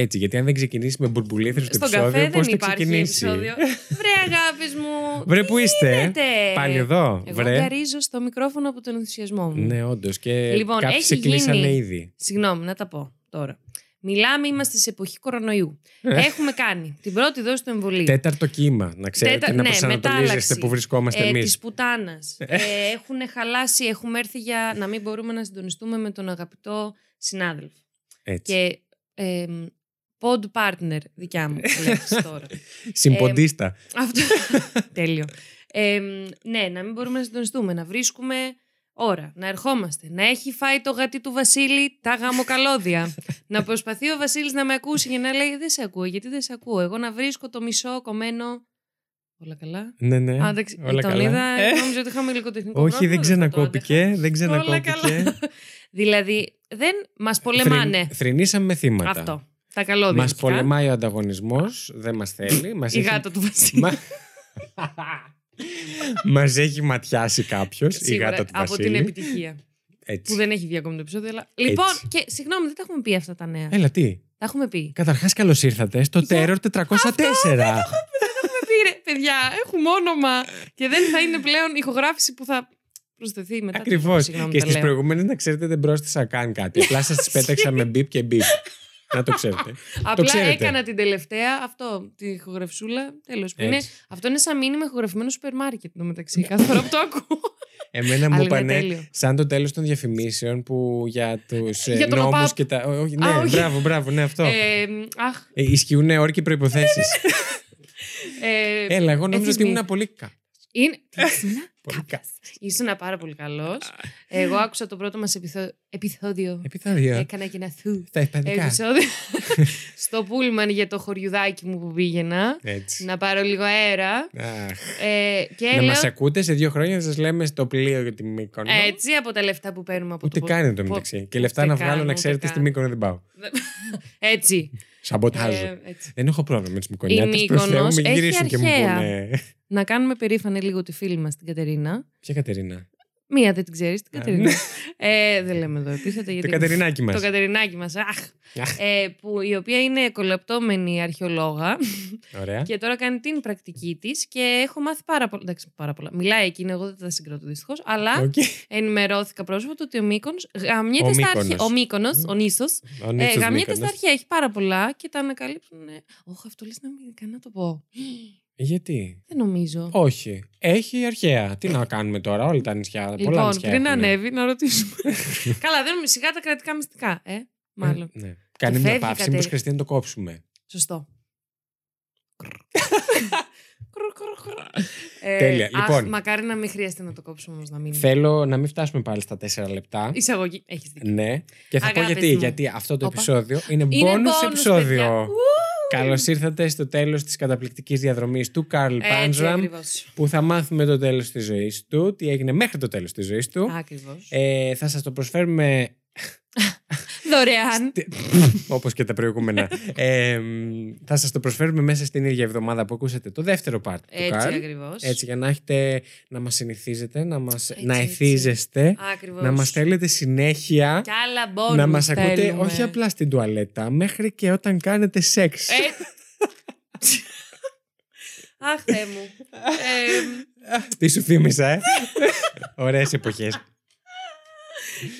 Έτσι, γιατί αν δεν ξεκινήσεις με μπουρμπουλήθρε το Στον επεισόδιο, καφέ πώς δεν θα υπάρχει ξεκινήσεις; επεισόδιο. Βρε αγάπης μου. Βρε, τι πού είστε; γίνεται; Πάλι εδώ, Εγώ βρε. γκαρίζω στο μικρόφωνο από τον ενθουσιασμό μου. Ναι, όντως. Και Λοιπόν, κάποιοι έχει σε κλείσανε γίνει- ήδη. Συγγνώμη, να τα πω τώρα. Μιλάμε, είμαστε σε εποχή κορονοϊού. Ε. Έχουμε κάνει την πρώτη δόση του εμβολίου. Τέταρτο κύμα. Να ξέρετε Τέτα- να ναι, προσανατολίζεστε μετάλλαξη. που βρισκόμαστε ε, εμείς. Της πουτάνας. ε, έχουν χαλάσει, έχουμε έρθει για να μην μπορούμε να συντονιστούμε με τον αγαπητό συνάδελφο. Έτσι. Και ε, pod partner δικιά μου λέξη τώρα. Συμποντίστα. Αυτό. Τέλειο. Ε, ναι, να μην μπορούμε να συντονιστούμε, να βρίσκουμε ώρα, να ερχόμαστε, να έχει φάει το γατί του Βασίλη τα γαμοκαλώδια. να προσπαθεί ο Βασίλης να με ακούσει και να λέει Δεν σε ακούω, γιατί δεν σε ακούω. Εγώ να βρίσκω το μισό κομμένο. Όλα καλά; ναι, ναι. Α, εντάξει, όλα τον καλά. είδα, Ε, νόμιζα ότι είχαμε υλικό τεχνικό όχι, πρόβλημα, δεν θα το ξανακόπηκε. Δεν άντεχα. Όλα ξανακόπηκε. καλά. δηλαδή, δεν μας πολεμάνε. Θρην- Θρηνήσαμε με θύματα. Αυτό. Τα καλώδια. Μας αρχικά. πολεμάει ο ανταγωνισμός, δεν μας θέλει. Μας Η έχει... γάτα του Βασίλη. Μας... μας έχει ματιάσει κάποιος, η Σίγουρα, γάτα του από Βασίλη. την επιτυχία. Έτσι. Που δεν έχει βγει ακόμη το επεισόδιο. Αλλά... Λοιπόν, και συγγνώμη, δεν τα έχουμε πει αυτά τα νέα. Έλα, τι; Τα έχουμε πει. Καταρχάς, καλώς ήρθατε στο Terror 404. Πήρε, παιδιά, έχουμε όνομα. και δεν θα είναι πλέον ηχογράφηση που θα προσθεθεί μετά. Ακριβώς. Συγγνώμη, Και τα στις λέω. προηγούμενες, να ξέρετε, δεν πρόσθεσα καν κάτι. Απλά σας τις πέταξα με μπίπ και μπίπ. Να το ξέρετε. Απλά ξέρετε. έκανα την τελευταία αυτό, τη ηχογραφσούλα. Τέλος. Έτσι. Αυτό είναι σαν μήνυμα ηχογραφημένο σούπερ μάρκετ το μεταξύ. Κάθε φορά που το ακούω. Εμένα μου Αλλά είναι είπανε τέλειο. σαν το τέλος των διαφημίσεων που για τους Για τον νόμους ΟΠΑΠ. και τα. όχι, Α, ναι, όχι. μπράβο, μπράβο, ναι, αυτό. ε, αχ. Ε, ισχύουν όροι και προποθέσει. Ε, Έλα, εγώ νόμιζα ότι εθισμοί. ήμουν πολύ κα. Είναι. Τι ήσουνα; Πολύ κα. Ήσουν πάρα πολύ καλός. Εγώ άκουσα το πρώτο μας επεισόδιο. Επιθάδια. Έκανα και ένα θου. Στα ισπανικά. επεισόδιο στο πούλμαν για το χωριουδάκι μου που πήγαινα. Έτσι. Να πάρω λίγο αέρα. Αχ. Ε, και Να λέω, μας ακούτε σε δύο χρόνια να σας λέμε στο πλοίο για τη Μύκονο. έτσι από τα λεφτά που παίρνουμε από Ούτε το καν είναι το πο- μεταξύ. Και ούτε λεφτά να καν, βγάλω να ούτε ξέρετε καν. στη Μύκονο δεν πάω. Έτσι. Σαμποτάζω. Ε, έτσι. Δεν έχω πρόβλημα με τις Μυκονιάτες. Προς Θεού, Μύκονος μην έχει γυρίσουν και μου αρχαία. πούνε. Να κάνουμε περήφανη λίγο τη φίλη μας την Κατερίνα. Ποια Κατερίνα; Μία δεν την ξέρεις, την Α, Κατερίνα. ναι. ε, δεν λέμε εδώ επίθετα Το γιατί. Κατερινάκι μας. Το Κατερινάκι μας. Αχ. Αχ. Ε, που, η οποία είναι εκκολαπτόμενη αρχαιολόγα Ωραία. και τώρα κάνει την πρακτική της και έχω μάθει πάρα πολλά. Εντάξει, πάρα πολλά. Μιλάει εκείνη, εγώ δεν τα συγκροτώ δυστυχώς, αλλά Οκ. ενημερώθηκα πρόσφατα ότι ο Μύκονος γαμιέται Ο στα Μύκονος. αρχαία. Ο Μύκονος, ο Νήσος. Ο Ε, Νίτσος γαμιέται Μύκονος. στα αρχαία. Έχει πάρα πολλά και τα ανακαλύπτουν. Όχι, αυτό λες να μην καν να το πω. Γιατί; Δεν νομίζω. Όχι. Έχει αρχαία. Τι να κάνουμε τώρα, όλα τα νησιά. πολλά Λοιπόν, νησιά πριν έχουνε. ανέβει, να ρωτήσουμε. Καλά, δεν σιγά τα κρατικά μυστικά, ε. Μάλλον. Ε, ναι. Κάνει μια φεύγει παύση, Κατερι- μήπως χρειαστεί να το κόψουμε. Σωστό. Κρου, κρου, κρου. Ε, Τέλεια. αχ, Λοιπόν. μακάρι να μην χρειάζεται να το κόψουμε όμως να μην. Θέλω να μην φτάσουμε πάλι στα τέσσερα λεπτά. Εισαγωγή. Έχεις δίκιο. Ναι. Και θα πω Αγάπες γιατί. μου. Γιατί αυτό το Όπα. επεισόδιο είναι Είναι bonus bonus, επεισόδιο. παιδιά. Ου! Καλώς ήρθατε στο τέλος της καταπληκτικής διαδρομής του Καρλ Έτσι Πάντζραμ. ακριβώς. Που θα μάθουμε το τέλος της ζωής του, τι έγινε μέχρι το τέλος της ζωής του. Ακριβώς. Ε, θα σας το προσφέρουμε Δωρεάν. όπως και τα προηγούμενα. ε, θα σας το προσφέρουμε μέσα στην ίδια εβδομάδα που ακούσατε το δεύτερο part του Έτσι Καρλ. ακριβώς. Έτσι για να έχετε να μας συνηθίζετε, να, μας, Έτσι, να έτσι. εθίζεστε, Ακριβώς. να μας θέλετε συνέχεια, Κι άλλα bonus να μας ακούτε θέλουμε. όχι απλά στην τουαλέτα, μέχρι και όταν κάνετε σεξ. Ε. Αχ, Θεέ μου. Ε, Τι σου θύμισα, ε; Ωραίες εποχές.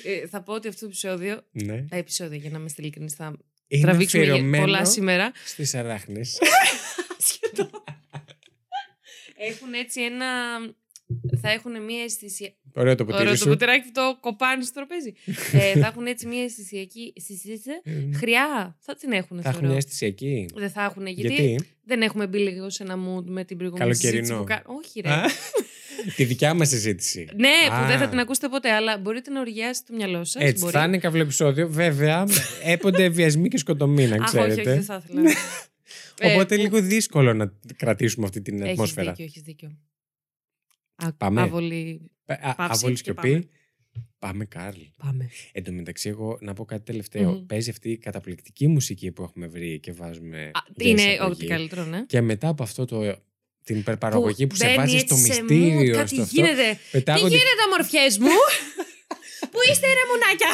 Ε, θα πω ότι αυτό το επεισόδιο, ναι. τα επεισόδια για να είμαστε ειλικρινείς θα Είναι τραβήξουμε για αφιερωμένο πολλά σήμερα. στις αράχνες. Έχουν έτσι ένα... Θα έχουν μία αισθησία... Ωραίο το ποτήρι Ωραίο σου. το ποτεράκι που το κοπάνει στο τραπέζι. ε, θα έχουν έτσι μία αισθησιακή... αισθησία- Ε, Χρειά. Θα την έχουν, Θα έχουν θεωρώ. μια αίσθηση εκεί. Δεν θα έχουν, γιατί, Γιατί; δεν έχουμε μπει λίγο σε ένα mood με την προηγούμενη Καλοκαιρινό. συζήτηση που κα- Όχι, ρε. Α, Τη δικιά μας συζήτηση. Ναι, που Α. δεν θα την ακούσετε ποτέ, αλλά μπορείτε να οργιάσετε το μυαλό σας. Έτσι, θα είναι καύλο επεισόδιο. Βέβαια, έπονται βιασμοί και σκοτωμοί, να Αχ, όχι, όχι, ξέρετε. δεν θα ήθελα. Ε, Οπότε που- λίγο δύσκολο να κρατήσουμε αυτή την Έχεις ατμόσφαιρα. δίκιο, έχεις δίκιο. Α, Πάμε. Άβολη. Α, Παύση Άβολη και σιωπή. πάμε. Πάμε, Κάρλ. Πάμε. Εν τω μεταξύ, εγώ να πω κάτι τελευταίο. Μμμ. Παίζει αυτή η καταπληκτική μουσική που έχουμε βρει και βάζουμε. Α, για είναι εισαγωγή. ό,τι καλύτερο, ναι. Και μετά από αυτό το. Την υπερπαραγωγή που, σε μπαίνει βάζει έτσι στο σε μυστήριο. mood, Κάτι στο αυτό, γίνεται. Τι πετάγονται- γίνεται, αμορφιές μου. Πού είστε, ρε μουνάκια;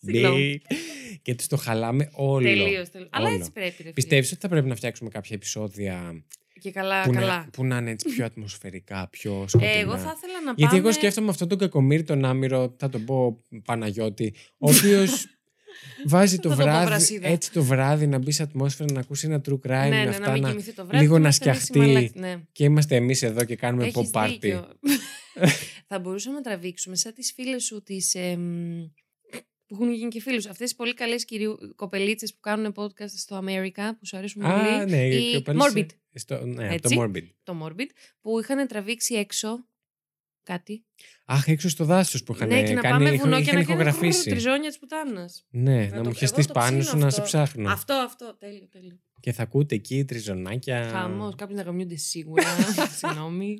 Ναι. Συγγνώμη. και τους το χαλάμε όλο. Τελείως. Αλλά Όλο. έτσι πρέπει. Ρε, φίλε. Πιστεύεις ότι θα πρέπει να φτιάξουμε κάποια επεισόδια Και καλά, που, καλά. να, που να είναι έτσι πιο ατμοσφαιρικά, πιο σκοτεινά; Ε, εγώ θα ήθελα να Γιατί πάμε... εγώ σκέφτομαι αυτόν τον κακομίρι τον άμυρο, θα τον πω Παναγιώτη, ο οποίος βάζει το Θα το πω βράδυ, Βρασίδα. έτσι το βράδυ να μπει σε ατμόσφαιρα, να ακούσει ένα true crime, ναι, ναι, αυτά να μην να... κοιμηθεί το βράδυ. λίγο και να είμαστε εμείς σκιαχτεί. μαλάκες, Ναι. Και είμαστε εμείς εδώ και κάνουμε Έχεις pop party. δίκιο. θα μπορούσαμε να τραβήξουμε σαν τις φίλες σου τις, εμ, που έχουν γίνει και φίλους. Αυτές τις πολύ καλές κυρίου, κοπελίτσες που κάνουν podcast στο America που σου αρέσουν Α, πολύ. ναι, η και ο Πέλος- Morbid. Στο, ναι, Έτσι. το Morbid. Το Morbid. Που είχαν τραβήξει έξω κάτι. Αχ, έξω στο δάσος που είχαν ναι, και να κάνει, πάμε βουνό είχαν, και να είχαν κάνουμε ηχογραφήσει. τριζόνια της πουτάνας. Ναι, Να να, το- μου χεστεί εγώ το πάνω ψήνω σου να σε αυτό. ψάχνω. Αυτό, αυτό. Τέλειο, τέλειο. Και θα ακούτε εκεί τριζονάκια. Χάμος, κάποιοι να γαμιούνται σίγουρα. Συγγνώμη.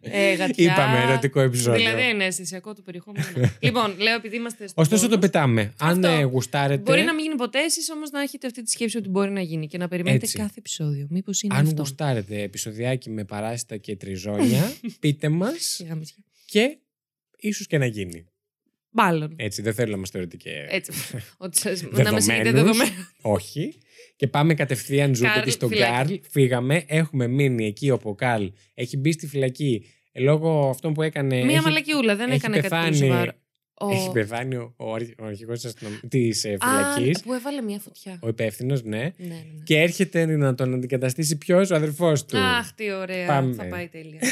Ε, γατιά. Είπαμε ερωτικό επεισόδιο. Δηλαδή είναι αισθησιακό το περιεχόμενο. λοιπόν, λέω επειδή είμαστε στο. Ωστόσο το bonus, πετάμε. Αν Αυτό. ε, γουστάρετε. Μπορεί να μην γίνει ποτέ, εσείς όμως να έχετε αυτή τη σκέψη ότι μπορεί να γίνει και να περιμένετε Έτσι. κάθε επεισόδιο. Μήπως είναι Αν αυτό. γουστάρετε επεισοδιάκι με παράσιτα και τριζόνια, πείτε μας Και γαμίσια. και ίσως και να γίνει. Μάλλον. Έτσι, δεν θέλω να μας θεωρείτε και. Έτσι. ότι σας, να μας έχετε Δεδομένους. δεδομένα. Όχι. Και πάμε κατευθείαν ζούπε Καρλ, και στον φυλακή. Καρλ. Φύγαμε. Έχουμε μείνει εκεί όπου ο Καρλ έχει μπει στη φυλακή ε, λόγω αυτών που έκανε. Μία έχει, μαλακιούλα, δεν έχει έκανε κάτι πεθάνει- πολύ σοβαρό. Ο- έχει πεθάνει ο, ο, αρχ- ο αρχηγός της ε, Α, φυλακής. που έβαλε μία φωτιά. Ο υπεύθυνος, ναι. Ναι, ναι, ναι. Και έρχεται να τον αντικαταστήσει ποιος, ο αδερφός του. Αχ, τι ωραία. Πάμε. Θα πάει τέλεια.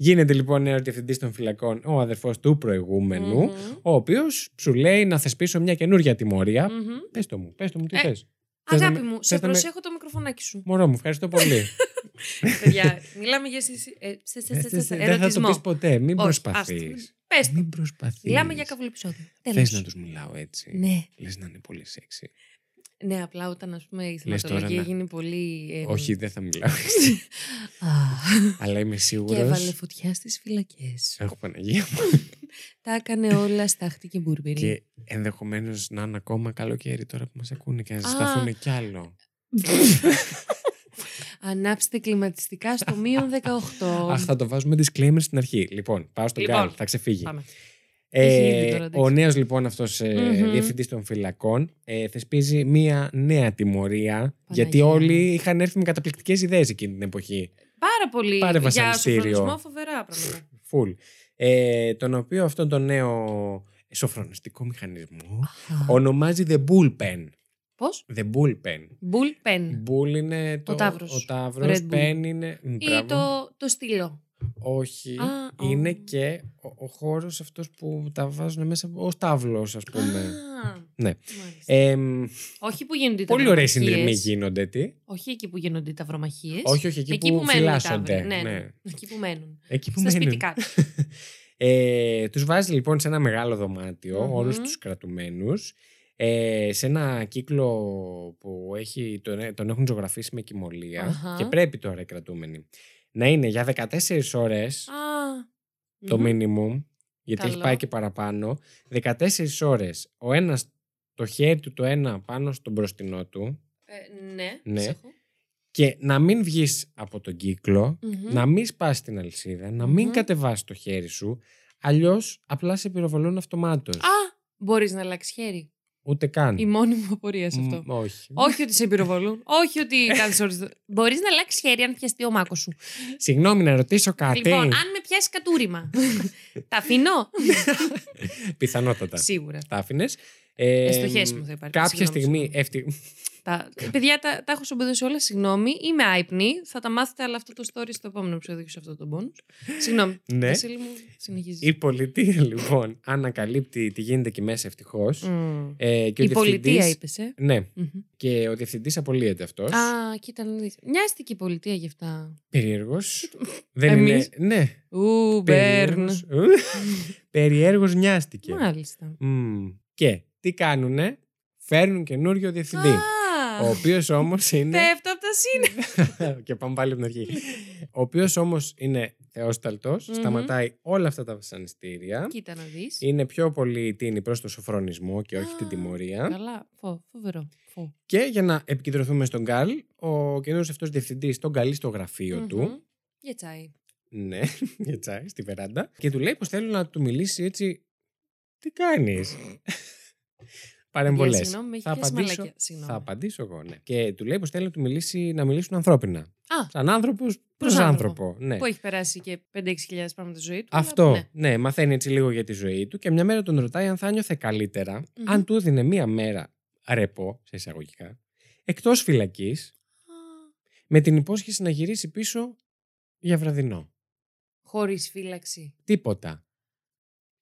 Γίνεται λοιπόν νέο διευθυντής των φυλακών ο αδερφός του προηγούμενου, Μμμ. ο οποίος σου λέει να θεσπίσω μια καινούργια τιμωρία. Μμμ. Πες το μου, πες το μου, τι Ε, θες. Θες να Αγάπη με- μου, θες σε να με- προσέχω το μικροφωνάκι σου. Μωρό μου, ευχαριστώ πολύ. Παιδιά, μιλάμε για συση- ε, σε- σε- Ε, σε- θε- σε- Δεν θα το ερωτισμό. πεις ποτέ. Μην Όχι, προσπαθείς. άστο. Πες το. Μην προσπαθείς. Μιλάμε για καύλο επεισόδιο. Θες Τέλος. να τους μιλάω έτσι. Ναι. Λες να είναι πολύ σεξy. Ναι, απλά όταν ας πούμε η Λες τώρα θεματολογία να- γίνει πολύ... ε, Όχι, δεν θα μιλάω έτσι. Α, Αλλά είμαι και σίγουρος. έβαλε φωτιά στις φυλακές. Έχω Παναγία μου. Τα έκανε όλα στάχτη και μπουρμπερι. Και ενδεχομένως να είναι ακόμα καλοκαίρι τώρα που μας ακούνε και να Α. ζεσταθούν κι άλλο. Ανάψτε κλιματιστικά στο μείον 18. Αχ, θα το βάζουμε disclaimer στην αρχή. Λοιπόν, πάω στον Λοιπόν, Γκάλ, θα ξεφύγει. Πάμε. Ε, Έχει ήδη τώρα, εντάξει. ο νέος λοιπόν αυτός ε, Μμμ. διευθυντής των φυλακών ε, θεσπίζει μία νέα τιμωρία γιατί μου. όλοι είχαν έρθει με καταπληκτικές ιδέες εκείνη την εποχή. Πάρα πολύ. Πάρε για βασανιστήριο. σοφρονισμό φοβερά πράγματα. Φουλ. Ε, τον οποίο αυτόν τον νέο σοφρονιστικό μηχανισμό ονομάζει The Bullpen. Πώς; The Bullpen. Bull pen. Bull είναι το, Ταύρος. Ο ταύρος. Red Bull. Pen είναι... Μ, Ή μπράβο. το, το στυλό. Όχι. Α, είναι ο. και ο, ο χώρος αυτός που τα βάζουν μέσα ως τάβλος ας πούμε. Α, Ναι. μάλιστα. Εμ, όχι που γίνονται οι πολύ ωραίοι ταυρομαχίες. συνειρμοί γίνονται. Τι; Όχι εκεί που γίνονται οι ταυρομαχίες. Όχι, όχι, εκεί, εκεί που, που, μένουν οι φυλάσσονται. ταύροι. Ναι, ναι. ναι. Εκεί που μένουν. Εκεί που Στα μένουν. σπιτικά τους. Ε, τους βάζει λοιπόν σε ένα μεγάλο δωμάτιο, Μμμ. όλους τους κρατουμένους, ε, σε ένα κύκλο που έχει, τον, τον έχουν ζωγραφίσει με κοιμωλία Αχα. και πρέπει τώρα οι κρατούμενοι να είναι για 14 ώρες Α, το μμμ. minimum, γιατί έχει Καλό. πάει και παραπάνω, 14 ώρες ο ένας το χέρι του το ένα πάνω στον μπροστινό του Ε, ναι, Ναι. σε έχω. και να μην βγεις από τον κύκλο, Μμμ. να μην σπάσει την αλυσίδα, να μην Μμμ. κατεβάσεις το χέρι σου, αλλιώς απλά σε πυροβολούν αυτομάτως. Α, μπορείς να αλλάξεις χέρι. Ούτε καν. Η μόνη μου απορία σε αυτό. Μ, όχι. Όχι ότι σε πυροβολούν. Όχι ότι κάθε ώρε. Μπορείς να αλλάξεις χέρι αν πιαστεί ο μάκος σου. Συγγνώμη να ρωτήσω κάτι. Λοιπόν, αν με πιάσει κατούριμα. τα αφήνω; Πιθανότατα. Σίγουρα. Τα άφηνες. Ε, Εστοχές μου θα υπάρχει, Κάποια συγγνώμη, στιγμή. συγγνώμη. Εύτη... τα... Παιδιά, τα, τα έχω σομπεδώσει όλα. Συγγνώμη. Είμαι άϊπνη. Θα τα μάθετε, αλλά αυτό το story στο επόμενο επεισόδιο και σε αυτό το bonus. Συγγνώμη. Ναι. Βασίλη μου, συνεχίζεις. Η πολιτεία λοιπόν ανακαλύπτει τι γίνεται εκεί μέσα ευτυχώς. Μμ. Ε, και ο Η πολιτεία διευθυντής- είπες, ε; Ναι, Μμμ. και ο διευθυντής απολύεται αυτός. Α, κοίτα να δεις. Μοιάστηκε η πολιτεία γι' αυτά. Περίεργο. Δεν Εμείς; είναι. Ναι. Ου, Μπέρν. Περιέργως νοιάστηκε. Μάλιστα. Μμ. Και τι κάνουνε, φέρνουν καινούριο διευθυντή. Α, Ο οποίος όμως είναι. Πέφτω από τα σύννεφα. και πάμε πάλι από την αρχή. Ο οποίος όμως είναι θεόσταλτος, Μμμ. σταματάει όλα αυτά τα βασανιστήρια. Κοίτα να δεις. Είναι πιο πολύ τίνη προς το σοφρονισμό και όχι Α, την τιμωρία. Καλά, φο, φοβερό. Φο. Και για να επικεντρωθούμε στον Γκάλ, ο καινούριο αυτός διευθυντής τον καλεί στο γραφείο του. Μμμ. Για τσάι. Ναι, για τσάι, στη βεράντα. Και του λέει πως θέλω να του μιλήσει έτσι. Τι κάνεις; Παρεμβολές. Παιδιά, συγγνώμη, με έχει Θα πιάσει απαντήσω, μαλακία. Συγγνώμη. θα απαντήσω εγώ, ναι. Και του λέει πως θέλει να του μιλήσει, να μιλήσουν ανθρώπινα. Α, Σαν άνθρωπος προς Προς άνθρωπο. άνθρωπο. Ναι. που έχει περάσει και 5-6 χιλιάδες πράγματα στη ζωή του. αλλά Αυτό. ναι. Ναι. μαθαίνει έτσι λίγο για τη ζωή του και μια μέρα τον ρωτάει αν θα νιώθε καλύτερα Μμμ. αν του έδινε μία μέρα ρεπό, σε εισαγωγικά, εκτός φυλακής, με την υπόσχεση να γυρίσει πίσω για βραδινό. Χωρίς φύλαξη. Τίποτα.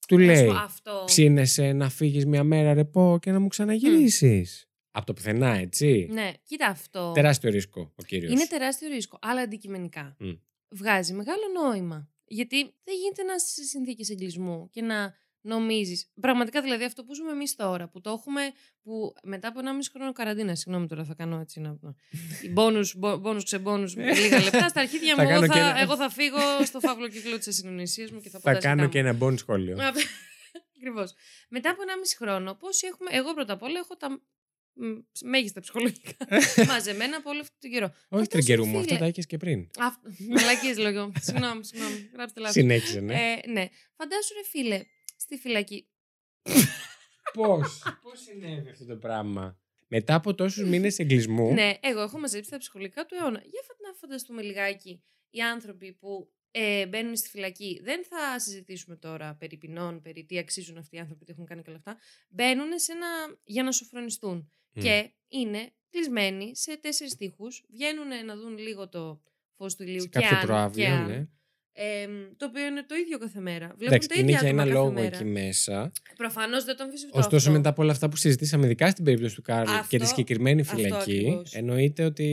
Του Να σου λέει, πω, Αυτό. ψήνεσαι να φύγεις μια μέρα ρεπό και να μου ξαναγυρίσεις. Από το πουθενά, έτσι. Ναι, κοίτα αυτό. Τεράστιο ρίσκο ο κύριος. Είναι τεράστιο ρίσκο, αλλά αντικειμενικά. Μμ. Βγάζει μεγάλο νόημα. Γιατί δεν γίνεται να είσαι σε συνθήκες εγκλισμού και να νομίζεις. Πραγματικά δηλαδή αυτό που ζούμε εμείς τώρα, που το έχουμε. που μετά από 1,5 χρόνο καραντίνα. Συγγνώμη τώρα, θα κάνω έτσι να. Οι μπόνους, μπο- μπόνους ξεμπόνους με λίγα λεπτά. Στα αρχίδια Θα μου, εγώ κάνω θα, και ένα- εγώ θα φύγω στο φαύλο κύκλο της ασυνονισία μου και θα πω Θα τα κάνω ζητά και μου. ένα μπον σχόλιο. Ακριβώς. Μετά από 1,5 χρόνο, πόσοι έχουμε. Εγώ πρώτα απ' όλα έχω τα μ, μέγιστα ψυχολογικά μαζεμένα από όλο αυτόν τον καιρό. Όχι Φαντάσου, τριγκερούμαι, φίλε. αυτά τα έχεις και πριν. Μαλακίες λόγω. Συγγνώμη, συγγνώμη. Γράψτε λάθος. Συνέχισε, ναι. Ε, ναι. Φαντάσου ρε φίλε, στη φυλακή. Πώς, πώς συνέβη αυτό το πράγμα; Μετά από τόσους μήνες εγκλισμού, Ναι, εγώ έχω μαζέψει τα ψυχολογικά του αιώνα. Για φα- να φανταστούμε λιγάκι οι άνθρωποι που ε, μπαίνουν στη φυλακή. Δεν θα συζητήσουμε τώρα περί ποινών, περί τι αξίζουν αυτοί οι άνθρωποι, τι έχουν κάνει και όλα αυτά. Μπαίνουν σε ένα, για να σωφρονιστούν. Μμ. Και είναι κλεισμένοι σε τέσσερις τοίχους. Βγαίνουν να δουν λίγο το φως του ηλίου σε και κάποιο αν, προαύλιο, και αν. ναι. Ε, το οποίο είναι το ίδιο κάθε μέρα. Βλέπουν Εντάξει, τα είναι ίδια για άτομα ένα κάθε λόγο μέρα. εκεί μέσα. Προφανώς δεν τον αμφισβητώ. Ωστόσο, αυτό. μετά από όλα αυτά που συζητήσαμε, ειδικά στην περίπτωση του Κάρλ και Αυτό- τη συγκεκριμένη αυτό φυλακή, ακριβώς. εννοείται ότι.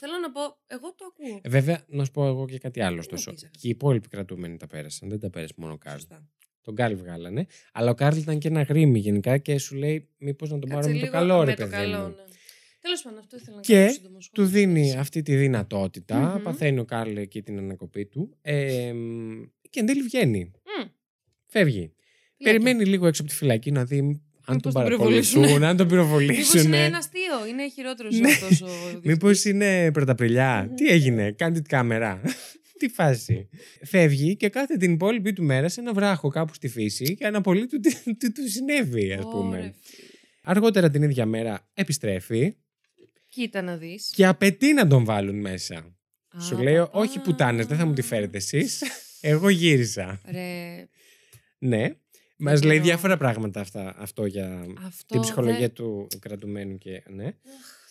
Θέλω να πω, εγώ το ακούω. Ε, Βέβαια, να σου πω εγώ και κάτι άλλο. Να Ωστόσο. πεις, αγάπη. Και οι υπόλοιποι κρατούμενοι τα πέρασαν. Δεν τα πέρασε μόνο ο Κάρλ. Σωστά. Τον Κάρλ βγάλανε. Αλλά ο Κάρλ ήταν και ένα αγρίμι γενικά και σου λέει: Μήπως να τον Κάτσε πάρω με το λίγο καλό, με ρε το παιδί καλό, μου. Ναι. Τέλος πάντων, αυτό ήθελα να Και κάνω σύντομο Του σχόλιο. δίνει αυτή τη δυνατότητα. Μμμ. Παθαίνει ο Κάρλ εκεί την ανακοπή του. Ε, μ, και εν τέλει βγαίνει. Μμ, Φεύγει. φυλακή. Περιμένει λίγο έξω από τη φυλακή να δει αν τον τον παρακολουθούν, πυροβολήσουνε. αν τον Μήπως πυροβολήσουν. είναι ένας αστείο, είναι χειρότερος Ναι. αυτός ο Μήπως είναι πρωταπριλιά. Μμμ. Τι έγινε, κάνει την κάμερα. Τι φάση. Φεύγει και κάθε την υπόλοιπη του μέρα σε ένα βράχο κάπου στη φύση και αναπολύ του τι τι του συνέβη, ας πούμε. Ωρε, φίλε. Αργότερα την ίδια μέρα επιστρέφει Κοίτα να δεις. και απαιτεί να τον βάλουν μέσα. Σου λέει, όχι πουτάνες, δεν θα μου τη φέρετε εσείς. Εγώ γύρισα. Ρε, Ναι. Μας Δεν λέει μπορώ. διάφορα πράγματα αυτά, αυτό για αυτό την ψυχολογία δεν- του κρατουμένου και ναι. Αχ,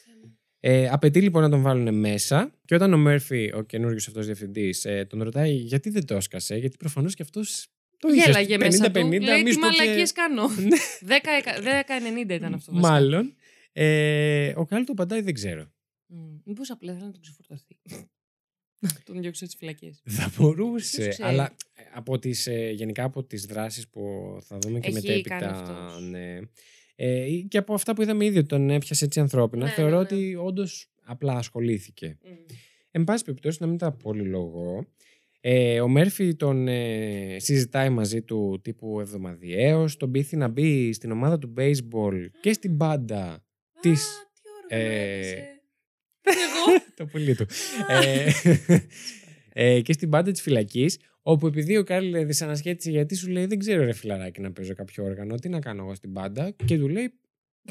Θεέ μου. Ε, απαιτεί λοιπόν να τον βάλουν μέσα και όταν ο Μέρφυ, ο καινούριος αυτός διευθυντής, ε, τον ρωτάει γιατί δεν το έσκασε, γιατί προφανώς και αυτός το είχε Γέλαγε μέσα 50-50, του. Λέει μη τι σου πω και- μαλακίες κάνω; Ναι. 10-90 ήταν αυτό βασικά. Μάλλον. Ε, ο Κάλ του απαντάει δεν ξέρω. Μμ, Μήπως απλά ήθελε να τον ξεφορτωθεί. Να τον διώξει στις φυλακές. Θα μπορούσε. Ποιος ξέρει; Αλλά ε, από τις, ε, γενικά από τις δράσεις που θα δούμε και Έχει μετέπειτα. κάνει αυτός. Ναι. Ε, ή και από αυτά που είδαμε ήδη ότι τον έπιασε έτσι ανθρώπινα, Ναι, θεωρώ ναι, ναι. ότι όντως απλά ασχολήθηκε. Μμ. Εν πάση περιπτώσει, να μην τα πολύ λόγο. Ε, ο Μέρφυ τον ε, συζητάει μαζί του τύπου εβδομαδιαίως, τον πείθει να μπει στην ομάδα του baseball και στην μπάντα της... Α, τι όργανο ε, έπαιζε. Εγώ; το πουλί του. ε, ε, και στην μπάντα της φυλακής, όπου επειδή ο Κάρλ δυσανασχέτησε γιατί σου λέει δεν ξέρω ρε φιλαράκι να παίζω κάποιο όργανο, τι να κάνω εγώ στην μπάντα και του λέει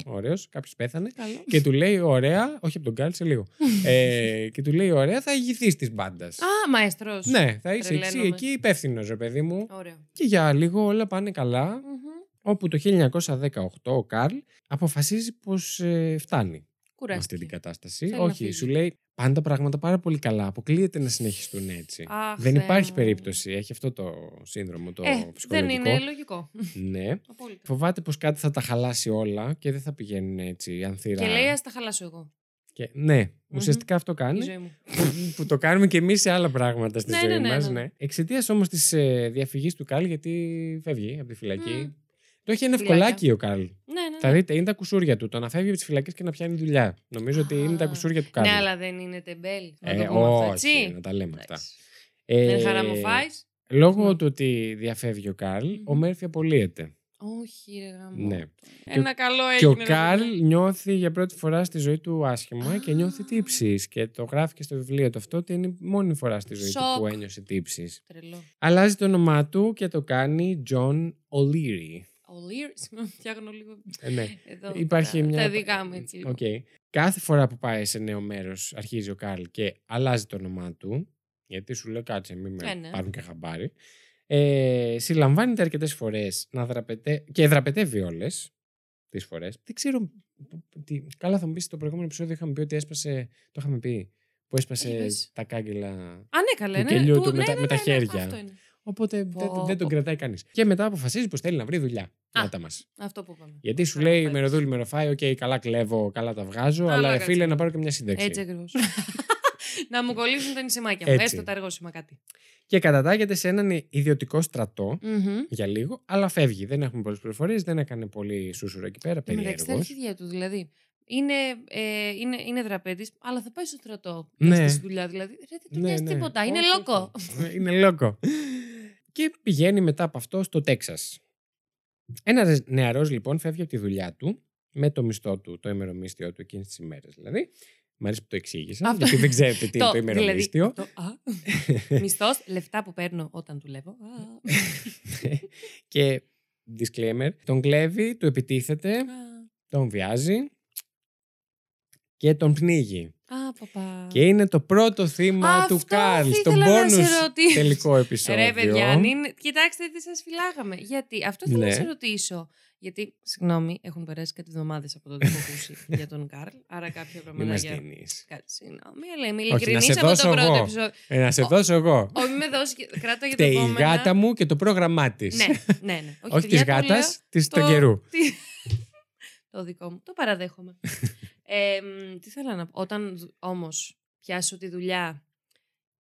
ωραίος, κάποιος πέθανε Καλός. και του λέει ωραία, όχι από τον Κάρλ σε λίγο, ε, και του λέει ωραία θα ηγηθείς της μπάντας. Α, μαέστρος. Ναι, θα είσαι εσύ Τρελαίνομαι. εκεί υπεύθυνος, ρε παιδί μου. Ωραίο. Και για λίγο όλα πάνε καλά. Μμμ. Όπου το 1918 ο Καρλ αποφασίζει πως ε, φτάνει με αυτή Κουράστηκε. την κατάσταση. Θέλει να Όχι, φύγει. σου λέει πάντα πράγματα πάρα πολύ καλά. Αποκλείεται να συνεχιστούν έτσι. Αχ, δεν Θεέ υπάρχει μου. περίπτωση. Έχει αυτό το σύνδρομο το Ε, δεν ψυχολογικό. είναι λογικό. Ναι. Απόλυτα. Φοβάται πως κάτι θα τα χαλάσει όλα και δεν θα πηγαίνουν έτσι ανθυρά. Και λέει, ας τα χαλάσω εγώ. Και- ναι, ουσιαστικά αυτό Η κάνει. ζωή μου. που το κάνουμε και εμείς σε άλλα πράγματα στη Ναι, ζωή ναι, ναι, μας, ναι. ναι. Εξαιτίας όμως της ε, διαφυγής του Καλ, γιατί φεύγει από τη φυλακή. Μμ. Το έχει ένα Φυλάκια. ευκολάκι ο Καλ. Ναι, ναι. Θα ναι. δείτε, είναι τα κουσούρια του. Το να φεύγει από τις φυλακές και να πιάνει δουλειά. Νομίζω ότι είναι τα Α, κουσούρια του Καλ. Ναι, αλλά δεν είναι τεμπέλ. Να ε, το πούμε αυτό, όχι, έτσι; να τα λέμε αυτά. Εντάξει. Ε, Δεν χαραμοφάεις; Λόγω Ναι. του ότι διαφεύγει ο Καρλ, ο Μμμ. Μέρφυ απολύεται. Όχι, ρε γαμώ. Ναι. Ένα καλό έγινε. Και ο ρε Καρλ παιδί. νιώθει για πρώτη φορά στη ζωή του άσχημα και Α. νιώθει τύψεις. Και το γράφει και στο βιβλίο του αυτό ότι είναι η μόνη φορά στη ζωή του Σοκ. που ένιωσε τύψεις. Τρελό. Αλλάζει το όνομά του και το κάνει John O'Leary. O'Leary. Συγγνώμη, φτιάχνω λίγο. Ε, ναι. Εδώ, Υπάρχει τα, μια. Τα δικά μου έτσι. λίγο. Οκ. Κάθε φορά που πάει σε νέο μέρος, αρχίζει ο Καρλ και αλλάζει το όνομά του. Γιατί σου λέω κάτσε, μην με Ε, ναι. πάρουν και χαμπάρι. Ε, συλλαμβάνεται αρκετές φορές να δραπετέ... και δραπετεύει όλες τις φορές. Δεν ξέρω. Τι... Καλά, θα μου πεις στο προηγούμενο επεισόδιο είχαμε πει ότι έσπασε. Το είχαμε πει. Που έσπασε είπες; τα κάγκελα. Α, ναι, καλά. του ναι, κελιού του- του με ναι, τα- ναι, με τα ναι, ναι, χέρια. Αυτό είναι. Οπότε δεν, Πω, δεν τον πω. κρατάει κανείς. Και μετά αποφασίζει πως θέλει να βρει δουλειά. Α. Μάτα μας. Αυτό που είπαμε. Γιατί σου Καλά λέει πάει. μεροδούλη μεροφάει, οκ, καλά κλέβω, καλά τα βγάζω, Αλλά αλλά ρε κάτσε. φίλε να πάρω και μια σύνταξη. Έτσι ακριβώς. να μου κολλήσουν τα νησιμάκια μου. Έτσι. Έστω τα εργόσημα κάτι. Και κατατάγεται σε έναν ιδιωτικό στρατό Μμμ. για λίγο, αλλά φεύγει. Δεν έχουμε πολλές πληροφορίες, δεν έκανε πολύ σούσουρο εκεί πέρα, Εν μεταξύ τα περίεργος. αρχίδια του δηλαδή. Είναι, ε, είναι, είναι δραπέτης, αλλά θα πάει στο στρατό. Ναι. Ναι. Στη δουλειά δηλαδή. Ρε, δεν του Ναι, νοιάζει ναι. τίποτα. Είναι Όχι, λόκο. όχι. Είναι λόκο. Και πηγαίνει μετά από αυτό στο Τέξας. Ένας νεαρός λοιπόν φεύγει από τη δουλειά του με το μισθό του, το ημερομίσθιο του εκείνε τις ημέρες δηλαδή. Μ' αρέσει που το εξήγησα, Αυτό. γιατί δεν ξέρετε τι είναι το δηλαδή, ημερομίσθιο. το, α, μισθός, λεφτά που παίρνω όταν δουλεύω. Α, και disclaimer, τον κλέβει, του επιτίθεται, α, τον βιάζει και τον πνίγει. Α, παπά. Και είναι το πρώτο θύμα Αυτό του Καρλ θα στον ήθελα να σε bonus ρωτήσω. τελικό επεισόδιο. Ρε παιδιά, αν είναι... κοιτάξτε τι σας φυλάγαμε. Γιατί, αυτό θέλω Ναι. να σε ρωτήσω. Γιατί, συγγνώμη, έχουν περάσει κάτι εβδομάδες από τότε που έχω ακούσει για τον Καρλ. Άρα κάποια Μην μας πραγματάκια. δίνεις. Κάτι, συγγνώμη, αλλά είμαι Όχι, να ειλικρινής σε από δώσω το πρώτο εγώ. επεισόδιο. Ε, να σε Ο- δώσω εγώ. Όχι, με δώσει, και- κράτα για το Φταίει η επόμενα. γάτα μου και το πρόγραμμά της. Ναι, ναι, ναι. Όχι τη παιδιά, το γάτας, λέω. της το- του καιρού. Τι- το δικό μου. Το παραδέχομαι. Ε, μ, τι θέλω να πω. Όταν όμως πιάσω τη δουλειά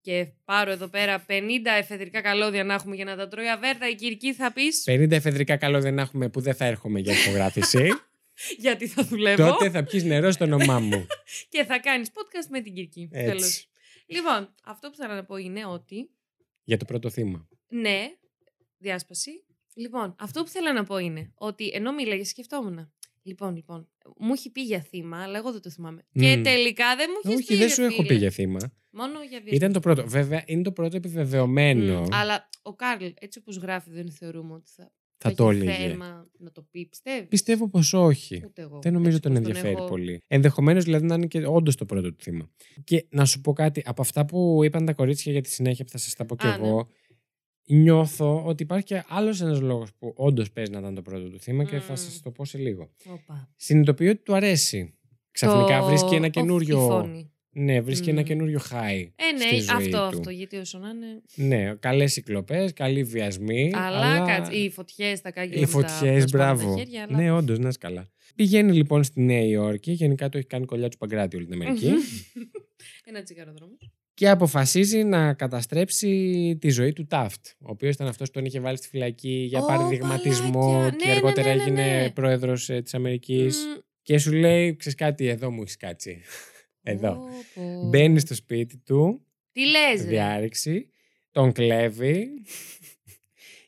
και πάρω εδώ πέρα 50 εφεδρικά καλώδια να έχουμε για να τα τρώει αβέρτα, η Κυρική θα πεις 50 εφεδρικά καλό δεν έχουμε που δεν θα έρχομαι για υπογράφηση. γιατί θα δουλεύω τότε θα πιεις νερό στο όνομά μου. και θα κάνεις podcast με την Κυρική. Τέλος. Έτσι. Λοιπόν, αυτό που θέλω να πω είναι ότι Για το πρώτο θύμα. ναι, διάσπαση. Λοιπόν, αυτό που θέλω να πω είναι ότι ενώ μίλαγες, σκεφτόμουν. Λοιπόν, λοιπόν, μου έχει πει για θύμα, αλλά εγώ δεν το θυμάμαι. Και Μμ. τελικά δεν μου έχεις πει. Όχι, δεν ρε σου έχω φίλε. πει για θύμα. Μόνο για βιασμό. Ήταν το πρώτο. Βέβαια, είναι το πρώτο επιβεβαιωμένο. Μμ, αλλά ο Κάρλ, έτσι όπως γράφει, δεν θεωρούμε ότι θα, Θα το έχει έλεγε. θέμα να το πει. Πιστεύεις; Πιστεύω πως όχι. Ούτε εγώ. Δεν νομίζω Έτσι τον όπως ενδιαφέρει έχω- πολύ. Ενδεχομένως δηλαδή να είναι και όντως το πρώτο του θύμα. Και να σου πω κάτι, από αυτά που είπαν τα κορίτσια για τη συνέχεια που θα σας τα πω κι Α, ναι. Εγώ, νιώθω ότι υπάρχει και άλλος ένας λόγος που όντως παίζει να ήταν το πρώτο του θύμα και θα Μμ. σα το πω σε λίγο. Όπα. Συνειδητοποιώ ότι του αρέσει. Ξαφνικά Το- βρίσκει ένα ο- καινούριο. η φωνή. Ναι, βρίσκει ένα Μμ. καινούριο high. Ε, στη ναι, ζωή αυτό, του. αυτό. Γιατί όσο να είναι. Ναι, καλές κυκλοπέ, καλοί βιασμοί. Αλλά, κάτσε, οι φωτιές, τα κάγκελα. Οι με τα- φωτιέ, τα σπάνε μπράβο. Τα χέρια, αλλά... Ναι, όντως, να είσαι καλά. Πηγαίνει λοιπόν στη Νέα Υόρκη, γενικά το έχει κάνει κολλιά του Παγκράτη όλη την Αμερική. Ένα τσιγάρο δρόμος. Και αποφασίζει να καταστρέψει τη ζωή του Τάφτ, ο οποίος ήταν αυτός που τον είχε βάλει στη φυλακή για Ω, παραδειγματισμό μαλάκια. και Ναι, ναι, αργότερα ναι, ναι, έγινε ναι. πρόεδρος της Αμερικής. Και σου λέει, ξέρεις κάτι, εδώ μου έχεις κάτσει. Εδώ. Μπαίνει στο σπίτι του, Τι λες ρε; διάρρηξη, τον κλέβει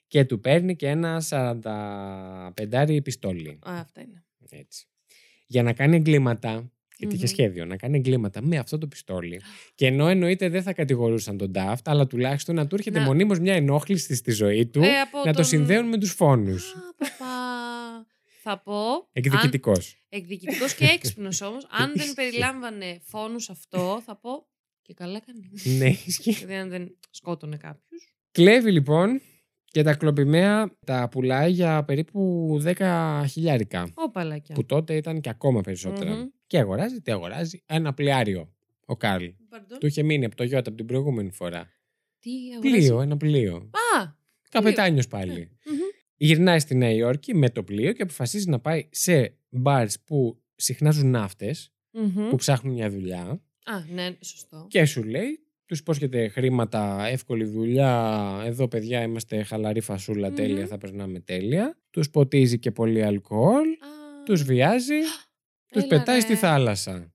και του παίρνει και ένα 45 πιστόλι. Α, αυτά είναι. Έτσι. Για να κάνει εγκλήματα, γιατί είχε Μμμ. σχέδιο να κάνει εγκλήματα με αυτό το πιστόλι. Και ενώ εννοείται δεν θα κατηγορούσαν τον Ντάφτ, αλλά τουλάχιστον να του έρχεται Να- μονίμως μια ενόχληση στη ζωή του Ε, από να το τον- συνδέουν με τους φόνους. Α, παπά. Θα πω. Εκδικητικός. Εκδικητικός και έξυπνος όμως. αν δεν περιλάμβανε φόνους αυτό, θα πω. Και καλά κάνει. ναι, ισχύει. Δηλαδή, αν δεν σκότωνε κάποιους. Κλέβει λοιπόν και τα κλοπημαία τα πουλάει για περίπου 10 χιλιάρικα. Ω παλάκια. Που τότε ήταν και ακόμα περισσότερα. Μμμ. Και αγοράζει, τι αγοράζει, ένα πλοιάριο. Ο Καρλ. Pardon; Του είχε μείνει από το Γιώτα από την προηγούμενη φορά. Τι αγοράζει; Πλοίο, ένα πλοίο. Α! Καπετάνιος πάλι. μμμ. Γυρνάει στη Νέα Υόρκη με το πλοίο και αποφασίζει να πάει σε μπαρς που συχνάζουν ναύτες, Μμμ. που ψάχνουν μια δουλειά Α, ναι, σωστό. και σου λέει, τους υπόσχεται χρήματα, εύκολη δουλειά, εδώ παιδιά είμαστε χαλαρή φασούλα, Μμμ. τέλεια, θα περνάμε τέλεια. Τους ποτίζει και πολύ αλκοόλ, Α, τους βιάζει, τους έλα, πετάει στη ρε. θάλασσα.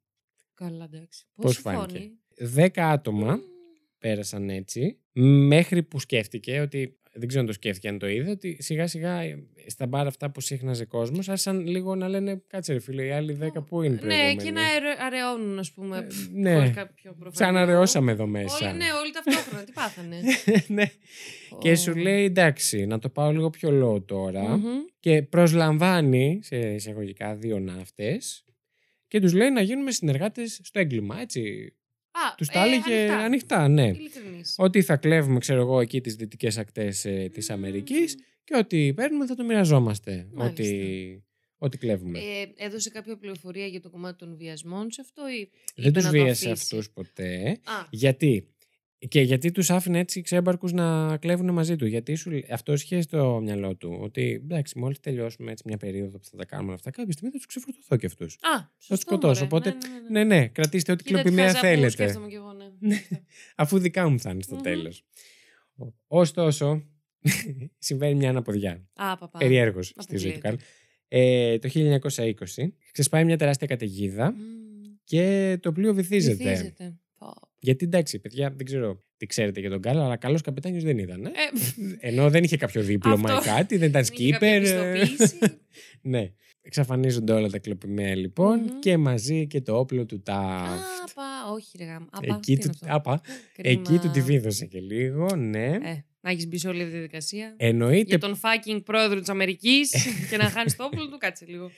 Καλά, εντάξει. Πώς Πώς φάνηκε; φάνηκε. Δέκα άτομα πέρασαν έτσι, μέχρι που σκέφτηκε ότι δεν ξέρω αν το σκέφτηκε αν το είδε, ότι σιγά σιγά ε, στα μπαρ αυτά που σύχναζε κόσμος, άρχισαν λίγο να λένε Κάτσε ρε φίλε, οι άλλοι 10 που είναι Ναι, προηγούμενοι. και να αρε- αραιώνουν, ας πούμε. Ε, χωρίς ναι, κάποιο προφανή σαν να λόγο. ρεώσαμε εδώ μέσα. Όλοι, ναι, όλοι ταυτόχρονα. Τι πάθανε. ναι. Και σου Ω. λέει εντάξει, να το πάω λίγο πιο low τώρα. Μμμ. Και προσλαμβάνει σε εισαγωγικά δύο ναύτες και τους λέει να γίνουμε συνεργάτες στο έγκλημα, έτσι. Α, Τους ε, τα έλεγε ανοιχτά. ανοιχτά, ναι. Ειλικρινής. Ότι θα κλέβουμε, ξέρω εγώ, εκεί τις δυτικές ακτές ε, της Μμμ. Αμερικής και ό,τι παίρνουμε θα το μοιραζόμαστε. Μάλιστα. Ό,τι, ό,τι κλέβουμε. Ε, έδωσε κάποια πληροφορία για το κομμάτι των βιασμών σε αυτό ή Δεν είπε τους να το βίασε αφήσει; αυτούς ποτέ. Α, Γιατί; Και γιατί τους άφηνε έτσι ξέμπαρκους να κλέβουν μαζί του. Γιατί σου, αυτό είχε στο μυαλό του ότι εντάξει, μόλις τελειώσουμε έτσι μια περίοδο που θα τα κάνουμε όλα αυτά, κάποια στιγμή θα τους ξεφορτωθώ και αυτούς. α Θα τους σωστό, σκοτώσω. μωρέ. Οπότε, ναι, ναι, ναι. ναι, ναι, κρατήστε ό,τι Κοίτα τι κλοπημαία χαζά που θέλετε. σκέφτομαι κι εγώ, ναι. Ναι. Αφού δικά μου θα είναι στο Μμμ. τέλος. Ωστόσο, συμβαίνει μια αναποδιά. Α, παπά. Περιέργως στη ζωή του Αποκλείεται. Καρλ. Ε, το 1920 ξεσπάει μια τεράστια καταιγίδα Μμ. και το πλοίο βυθίζεται. Βυθίζεται. Πω. Γιατί εντάξει, παιδιά, δεν ξέρω τι ξέρετε για τον Καρλ, αλλά καλός καπετάνιος δεν ήταν. Ε; Ε, Ενώ δεν είχε κάποιο δίπλωμα Αυτό. ή κάτι, δεν ήταν δεν είχε κάποια skipper. ε, πιστοποίηση. ναι. Εξαφανίζονται όλα τα κλοπημαία λοιπόν Μμμ. και μαζί και το όπλο του τα. Απα, όχι ρε γάμ. Απα, Εκεί τι του, είναι αυτό; άπα, Κρίμα. εκεί του τη βίδωσε και λίγο, ναι. Ε, να έχεις μπει σε όλη αυτή τη διαδικασία. Εννοείται, Για τον fucking πρόεδρο της Αμερικής και να χάνεις το όπλο του, κάτσε λίγο.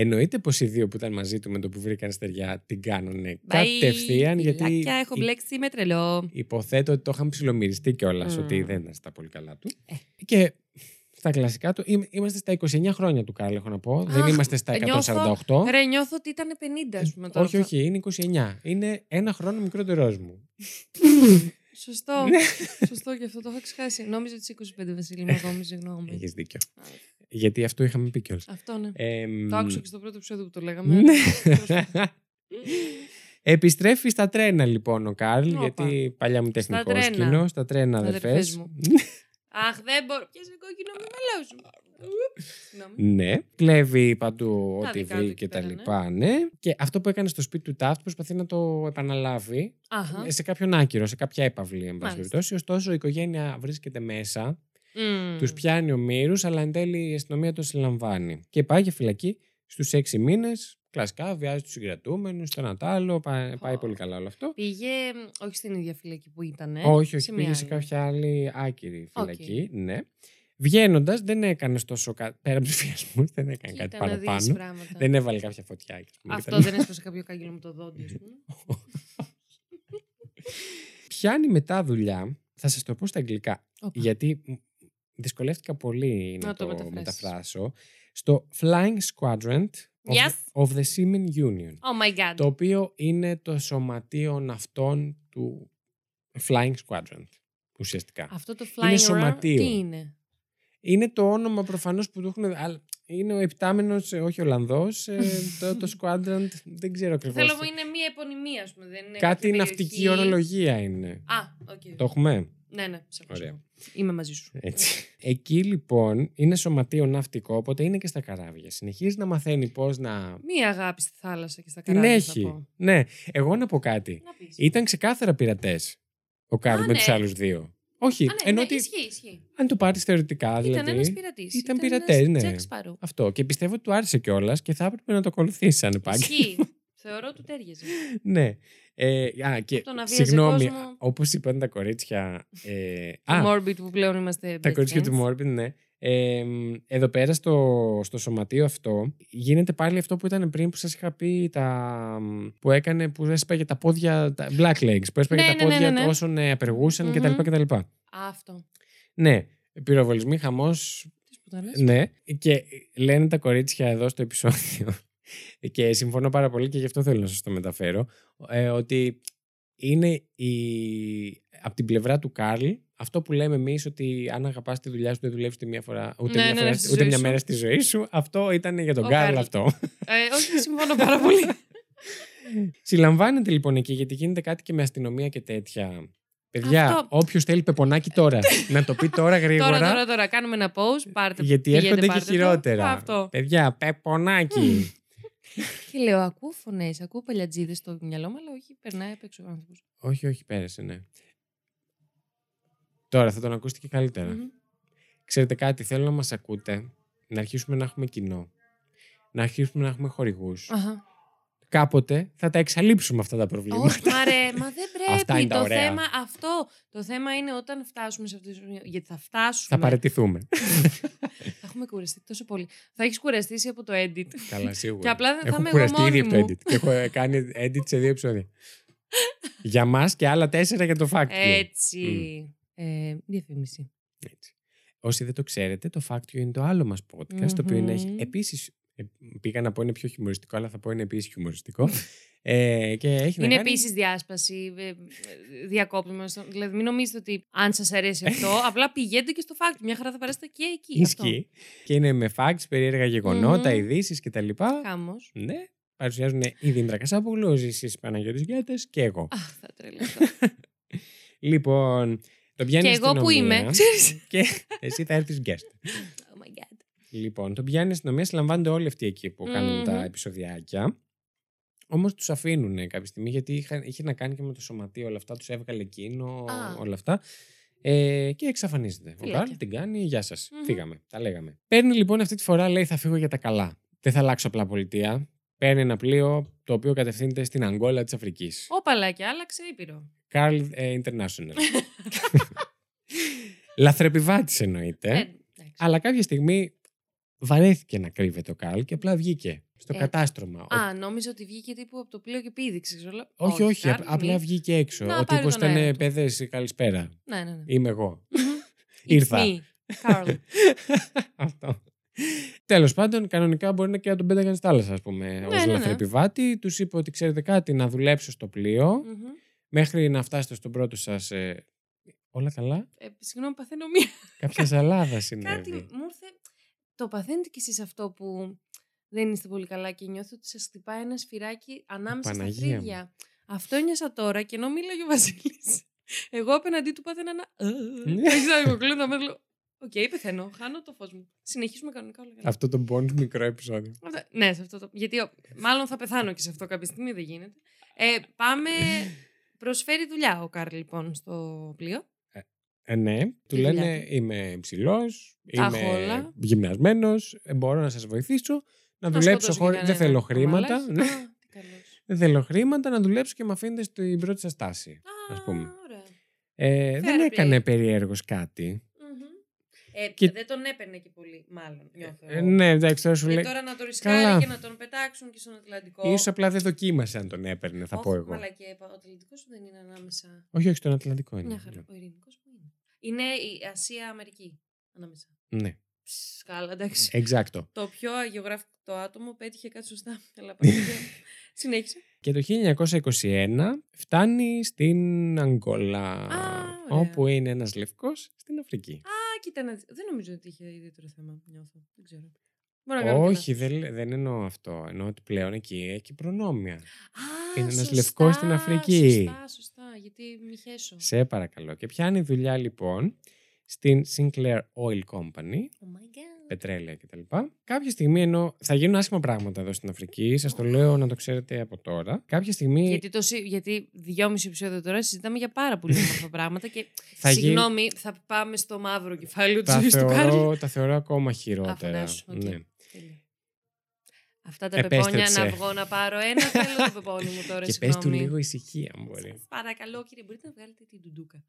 Εννοείται πως οι δύο που ήταν μαζί του με το που βρήκαν στεριά την κάνουνε Bye, κατευθείαν γιατί φιλάκια, έχω υ- μπλέξει με τρελό. υποθέτω ότι το είχαν ψιλομυριστεί κιόλας Μμμ. ότι δεν ήταν στα πολύ καλά του. Ε. Και στα κλασικά του, είμαι- είμαστε στα 29 χρόνια του Κάρλ, έχω να πω. δεν Αχ, είμαστε στα νιώθω- 148. Ρε, νιώθω ότι ήταν 50, ας πούμε τώρα. όχι, όχι, είναι 29. Είναι ένα χρόνο μικρότερός μου. Σωστό. Ναι. Σωστό και αυτό το έχω ξεχάσει. Νόμιζα ότι είσαι 25 Βασίλη, μου ακόμη, συγγνώμη. Έχεις δίκιο. Α, Γιατί αυτό είχαμε πει κιόλας. Αυτό ναι. Εμ, Το άκουσα και στο πρώτο επεισόδιο που το λέγαμε. Ναι. Επιστρέφει στα τρένα λοιπόν ο Κάρλ, Όπα. γιατί παλιά μου τέχνη τρένα. κόσκινο, στα τρένα Αδερφές αδερφές. μου. Αχ, δεν μπορώ. Πιάσε κόκκινο, μην μαλώσουμε. Συγγνώμη. Ναι, κλέβει παντού Τα ό,τι δικά του βρει εκεί και τα πέρα, ναι. λοιπά, ναι. Και αυτό που έκανε στο σπίτι του Τάφτ προσπαθεί να το επαναλάβει Αχα. σε κάποιον άκυρο, σε κάποια έπαυλη, εν πάση Μάλιστα. περιπτώσει. Ωστόσο, η οικογένεια βρίσκεται μέσα, Μμμ. τους πιάνει ο Μύρους, αλλά εν τέλει η αστυνομία τον συλλαμβάνει. Και πάει για φυλακή στους έξι μήνες, κλασικά, βιάζει τους συγκρατούμενους, το ένα τ' άλλο, πάει, πάει Πω. πολύ καλά όλο αυτό. Πήγε, μ, όχι στην ίδια φυλακή που ήταν. όχι, όχι, μια πήγε σε άλλη. κάποια άλλη άκυρη Οκ. φυλακή, ναι. Βγαίνοντας, δεν έκανε τόσο κάτι. Πέρα από τους βιασμούς, δεν έκανε Κοίτα κάτι να δεις παραπάνω. πράγματα. Δεν έβαλε κάποια φωτιά. και πούμε, Αυτό κτλ. δεν έσπασε κάποιο κάγκελο με το δόντι, ας πούμε. Πιάνει μετά δουλειά. Θα σας το πω στα αγγλικά. Όπα. Γιατί μ, δυσκολεύτηκα πολύ να, Να το το, μεταφράσεις. μεταφράσω. Στο Flying Squadron of, Yes. of the Seamen Union. Oh my god. Το οποίο είναι το σωματείο ναυτών του Flying Squadron. Ουσιαστικά. Αυτό το Είναι flying around, σωματείο. τι είναι; Είναι το όνομα προφανώς που του έχουν. Αλλά Είναι ο ιπτάμενος, όχι Ολλανδός. το, το Squadron δεν ξέρω ακριβώς. Θέλω μου είναι μία επωνυμία, ας πούμε. Δεν είναι Κάτι κάποια ναυτική περιοχή. ορολογία είναι. Α, οκ. Το έχουμε; Ναι, ναι, σε ακούω, σε Ωραία. ακούω. Είμαι μαζί σου. Έτσι. Εκεί λοιπόν είναι σωματείο ναυτικό, οπότε είναι και στα καράβια. Συνεχίζει να μαθαίνει πώς να. Μία αγάπη στη θάλασσα και στα Την καράβια. έχει. Θα πω. Ναι, εγώ να πω κάτι. Να πεις. Ήταν ξεκάθαρα πειρατές ο Κάρλ Α, με ναι. τους άλλους δύο. Όχι, Α, ναι, ενώ ναι, ότι ισχύει, ισχύει. αν το πάρεις θεωρητικά, Ήταν δηλαδή. ένας πειρατής. ήταν ένας πειρατής, ναι. Jack Sparrow. Αυτό. Και πιστεύω ότι του άρεσε κιόλας και θα έπρεπε να το ακολουθήσει σαν επάγγελμα. Ισχύει. Θεωρώ του ταίριαζε. ναι. Ε, α, και Το να βίαζε συγγνώμη, κόσμο. όπως είπαν τα κορίτσια. Ε, Το α, Morbid που πλέον είμαστε τα best κορίτσια του friends. Morbid, ναι. Ε, μ, εδώ πέρα στο, στο σωματείο αυτό γίνεται πάλι αυτό που ήταν πριν που σας είχα πει τα, μ, που έκανε που έσπαγε τα πόδια τα black legs που έσπαγε Ναι, τα ναι, ναι, πόδια ναι, ναι. όσων ε, απεργούσαν Μμμ. κτλ. κτλ. Α, Αυτό. Ναι, πυροβολισμοί, χαμός Τις σπουτάνες. ναι, και λένε τα κορίτσια εδώ στο επεισόδιο και συμφωνώ πάρα πολύ και γι' αυτό θέλω να σας το μεταφέρω ε, ότι είναι η... από την πλευρά του Καρλ αυτό που λέμε εμείς ότι αν αγαπάς τη δουλειά σου δεν δουλεύεις ούτε μια, φορά, ούτε Ναι, μια, ναι, φορά, ναι, στη ούτε ζωή μια σου. μέρα στη ζωή σου αυτό ήταν για τον Ο Καρλ Καρλ. αυτό. Ε, όχι, συμφωνώ πάρα πολύ. Συλλαμβάνεται λοιπόν εκεί γιατί γίνεται κάτι και με αστυνομία και τέτοια. Παιδιά, Αυτό- όποιος θέλει πεπονάκι τώρα, να το πει τώρα γρήγορα. τώρα, τώρα, τώρα. Κάνουμε ένα pause. Πάρτε, Γιατί πηγαίνετε, έρχονται και πάρτε το. χειρότερα. Αυτό. Παιδιά, πεπονάκι. Και λέω, ακούω φωνές, ακούω παλιατζίδες στο μυαλό μου, αλλά όχι, περνάει απ' έξω ο άνθρωπος. όχι, όχι, πέρασε, ναι. Τώρα θα τον ακούσετε και καλύτερα. Μμμ. Ξέρετε κάτι, θέλω να μας ακούτε, να αρχίσουμε να έχουμε κοινό, να αρχίσουμε να έχουμε χορηγούς. Αχα. Κάποτε θα τα εξαλείψουμε αυτά τα προβλήματα. Όχι, μα ρε, μα δεν Αυτά πρέπει. είναι τα το ωραία. θέμα αυτό. Το θέμα είναι όταν φτάσουμε σε αυτό το σημείο. Γιατί θα θα φτάσουμε. παραιτηθούμε. Θα έχουμε κουραστεί τόσο πολύ. Θα έχεις κουραστεί από το edit. Καλά, σίγουρα. Και απλά δεν θα Έχω είμαι εγώ κουραστεί ήδη μόνη από το μου. edit. Και έχω κάνει edit σε δύο επεισόδια. για μας και άλλα τέσσερα για το fact you. Έτσι. Ε, διαφήμιση. Έτσι. Όσοι δεν το ξέρετε, το Fact You είναι το άλλο μας podcast, το οποίο είναι, έχει Μμμ. επίσης, ε, πήγα να πω είναι πιο χιουμοριστικό, αλλά θα πω είναι επίσης χιουμοριστικό. ε, και έχει Είναι να κάνει... επίσης διάσπαση, ε, ε, διακόπτημα. στο- Δηλαδή, μην νομίζετε ότι αν σας αρέσει αυτό, απλά πηγαίνετε και στο fact. Μια χαρά θα περάσετε και εκεί. Ισχύει. Και είναι με facts, περίεργα γεγονότα, Μμμ. ειδήσεις κτλ. Χάμο. Ναι. Παρουσιάζουν η Δήμητρα Κασάπογλου, ο Ζήσης Παναγιώτης Γιώτες και εγώ. Αχ, θα τρελαθώ. Λοιπόν, το πιάνεις και εγώ που είμαι. ξέρεις. και εσύ θα έρθεις guest. Oh my god. Λοιπόν, τον πιάνεις η αστυνομία, συλλαμβάνονται όλοι αυτοί εκεί που κάνουν τα Μμμ. επεισοδιάκια. Όμως τους αφήνουν κάποια στιγμή γιατί είχαν, είχε να κάνει και με το σωματείο όλα αυτά. Τους έβγαλε εκείνο, Α. όλα αυτά. Ε, και εξαφανίζεται. Ο Φυλάκια. Καρλ την κάνει, γεια σας. Μμμ. Φύγαμε. Τα λέγαμε. Παίρνει λοιπόν αυτή τη φορά, λέει, θα φύγω για τα καλά. Δεν θα αλλάξω απλά πολιτεία. Παίρνει ένα πλοίο το οποίο κατευθύνεται στην Αγγόλα της Αφρικής. Όπαλα και άλλαξε ήπειρο. Carl ε, International. Λαθρεπιβάτης εννοείται. Ε, εντάξει. Αλλά κάποια στιγμή βαρέθηκε να κρύβεται ο Καρλ και απλά βγήκε στο Ε, κατάστρωμα. Ο- Α, νόμιζα ότι βγήκε τύπου από το πλοίο και πήδηξε. Όλα... όχι, όχι, Καρλ, απ- απλά μη. βγήκε έξω. Να ο πάρει τύπο τον αέρα ήταν του. παιδες, καλησπέρα. Ναι, ναι, ναι. Είμαι εγώ. It's Ήρθα. me, Carl. Αυτό. Τέλος πάντων, κανονικά μπορεί να και να τον πέταγαν στη θάλασσα, ας πούμε, Ναι, ως ναι, ναι. λαθρεπιβάτη. Τους είπε ότι ξέρετε κάτι, να δουλέψω στο πλοίο Μμμ. μέχρι να φτάσετε στον πρώτο σας. όλα καλά; Ε, Συγγνώμη, παθαίνω μία. Κάποιας ζαλάδα Κάτι συνέβη. μου ήρθε. Το παθαίνετε κι εσείς αυτό που δεν είστε πολύ καλά και νιώθετε ότι σας χτυπάει ένα σφυράκι ανάμεσα στα Παναγία μου. φρύδια. Αυτό ένιωσα τώρα και ενώ μίλαγε ο Βασίλης. Εγώ απέναντί του πάθαινα ένα. Ναι. Έχεις να κλείνω να λέω. Οκ, πεθαίνω. Χάνω το φως μου. Συνεχίζουμε κανονικά όλα καλά. Αυτό το bonus μικρό επεισόδιο. Αυτά- Ναι, σε αυτό το. Γιατί ο- μάλλον θα πεθάνω και σε αυτό κάποια στιγμή, δεν γίνεται. Ε, πάμε. Προσφέρει δουλειά ο Κάρl λοιπόν στο πλοίο. Ε, ναι, του Τι δουλειά λένε του; είμαι υψηλός, Τα είμαι έχω όλα. γυμνασμένος, μπορώ να σας βοηθήσω. Να Να δουλέψω σκοτώσω χωρί. και Δεν κανένα. θέλω χρήματα. Αμαλάς. ναι. Α, τι καλός. Δεν θέλω χρήματα να δουλέψω και με αφήνετε στην πρώτη σας τάση. Α, Ας πούμε. ωραία. Ε, δεν Fair έκανε play. περίεργος κάτι. Μμμ. Ε, Και- Δεν τον έπαιρνε και πολύ, μάλλον. Νιώθω. Ε, εγώ. ναι, εντάξει, τώρα σου Και λέει. τώρα να το ρισκάρει Καλά. και να τον πετάξουν και στον Ατλαντικό. ίσως απλά δεν δοκίμασε αν τον έπαιρνε, θα Όχι, πω εγώ. Μαλακέ, ο Ατλαντικός σου δεν είναι ανάμεσα. Όχι, όχι, στον Ατλαντικό είναι. Μια χαρά. Ο ειρηνικός που είναι. Είναι η Ασία-Αμερική ανάμεσα. Ναι, Ψ, Καλά, εντάξει. εξάκτο. Το πιο αγιογραφικό άτομο πέτυχε κάτι σωστά. Αλλά πάμε. Συνέχισε. Και το 1921 φτάνει στην Αγγόλα, Α, ωραία. όπου είναι ένας λευκός στην Αφρική. Α, κοίτα να δεις. Δεν νομίζω ότι είχε ιδιαίτερο θέμα. Νιώθω. Δεν ξέρω. Μπορώ να κάνω και Όχι, λάθος. δεν, δεν εννοώ αυτό. Εννοώ ότι πλέον εκεί έχει προνόμια. Α, είναι ένας σωστά, λευκός στην Αφρική. Σωστά, σωστά. Γιατί μη χέσω. Σε παρακαλώ. Και πιάνει δουλειά λοιπόν στην Sinclair Oil Company, Oh my god. Πετρέλαια κτλ. Κάποια στιγμή ενώ θα γίνουν άσχημα πράγματα εδώ στην Αφρική, σας το λέω να το ξέρετε από τώρα. Κάποια στιγμή Γιατί, το, συ- γιατί δυόμιση επεισόδια τώρα συζητάμε για πάρα πολύ όμορφα πράγματα και θα γίνει. συγγνώμη, θα πάμε στο μαύρο κεφάλαιο τη Τα ζωή του Κάρλ. θεωρώ, τα θεωρώ ακόμα χειρότερα. φαντάσου, οκ. Ναι. Τέλεια. Αυτά τα Επέστρεψε. πεπόνια να βγω να πάρω ένα. Θέλω το πεπόνι μου τώρα, Και πες του συγγνώμη. λίγο ησυχία, αν μπορεί. Σας παρακαλώ, κύριε, μπορείτε να βγάλετε την ντουντούκα.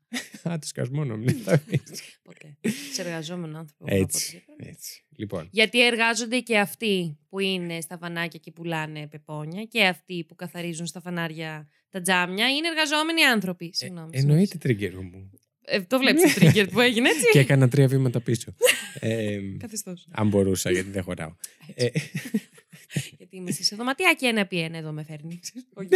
Α, το σκασμό να μην τα πεις. Ποτέ. Σε εργαζόμενο άνθρωπο. εγώ να πω Έτσι. τέτοια πράγματα. Έτσι. Λοιπόν, Γιατί εργάζονται και αυτοί που είναι στα φανάκια και πουλάνε πεπόνια και αυτοί που καθαρίζουν στα φανάρια τα τζάμια είναι εργαζόμενοι άνθρωποι. Συγγνώμη. εννοείται τρίγκερ μου. Ε, το βλέπεις το trigger που έγινε έτσι; και έκανα τρία βήματα πίσω. ε, Καθεστώς. αν μπορούσα, γιατί δεν χωράω. Ε, Γιατί είμαστε σε δωματιάκι ένα επί ένα εδώ με φέρνει. Όχι.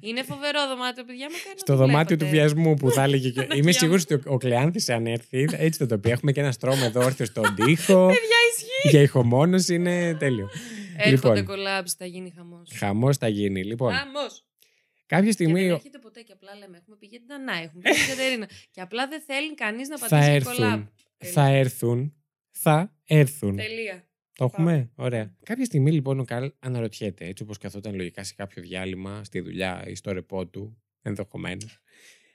είναι φοβερό δωμάτιο, παιδιά μου. κάνει να στο το δωμάτιο του βλέπετε. βιασμού που θα έλεγε. και- Παναγία Είμαι μου. σίγουρη ότι ο- ο Κλεάνθης, αν έρθει, έτσι θα το πει. Έχουμε και ένα στρώμα εδώ όρθιο στον τοίχο. Παιδιά, ισχύει. για ηχομόνωση είναι τέλειο. Έρχονται Λοιπόν. κολλάψεις, θα γίνει χαμός. Χαμός θα γίνει. Λοιπόν, Χαμός. κάποια Και στιγμή δεν έρχεται ποτέ και απλά λέμε: Έχουμε πει για την Ανά, έχουμε πει για την Κατερίνα. και απλά δεν θέλει κανείς να θα πατήσει collab. έρθουν. Θα έρθουν. Θα έρθουν. Τελεία. Το έχουμε; Ωραία. Κάποια στιγμή λοιπόν ο Καρλ αναρωτιέται, έτσι όπως καθόταν λογικά σε κάποιο διάλειμμα, στη δουλειά ή στο ρεπό του, ενδεχομένως.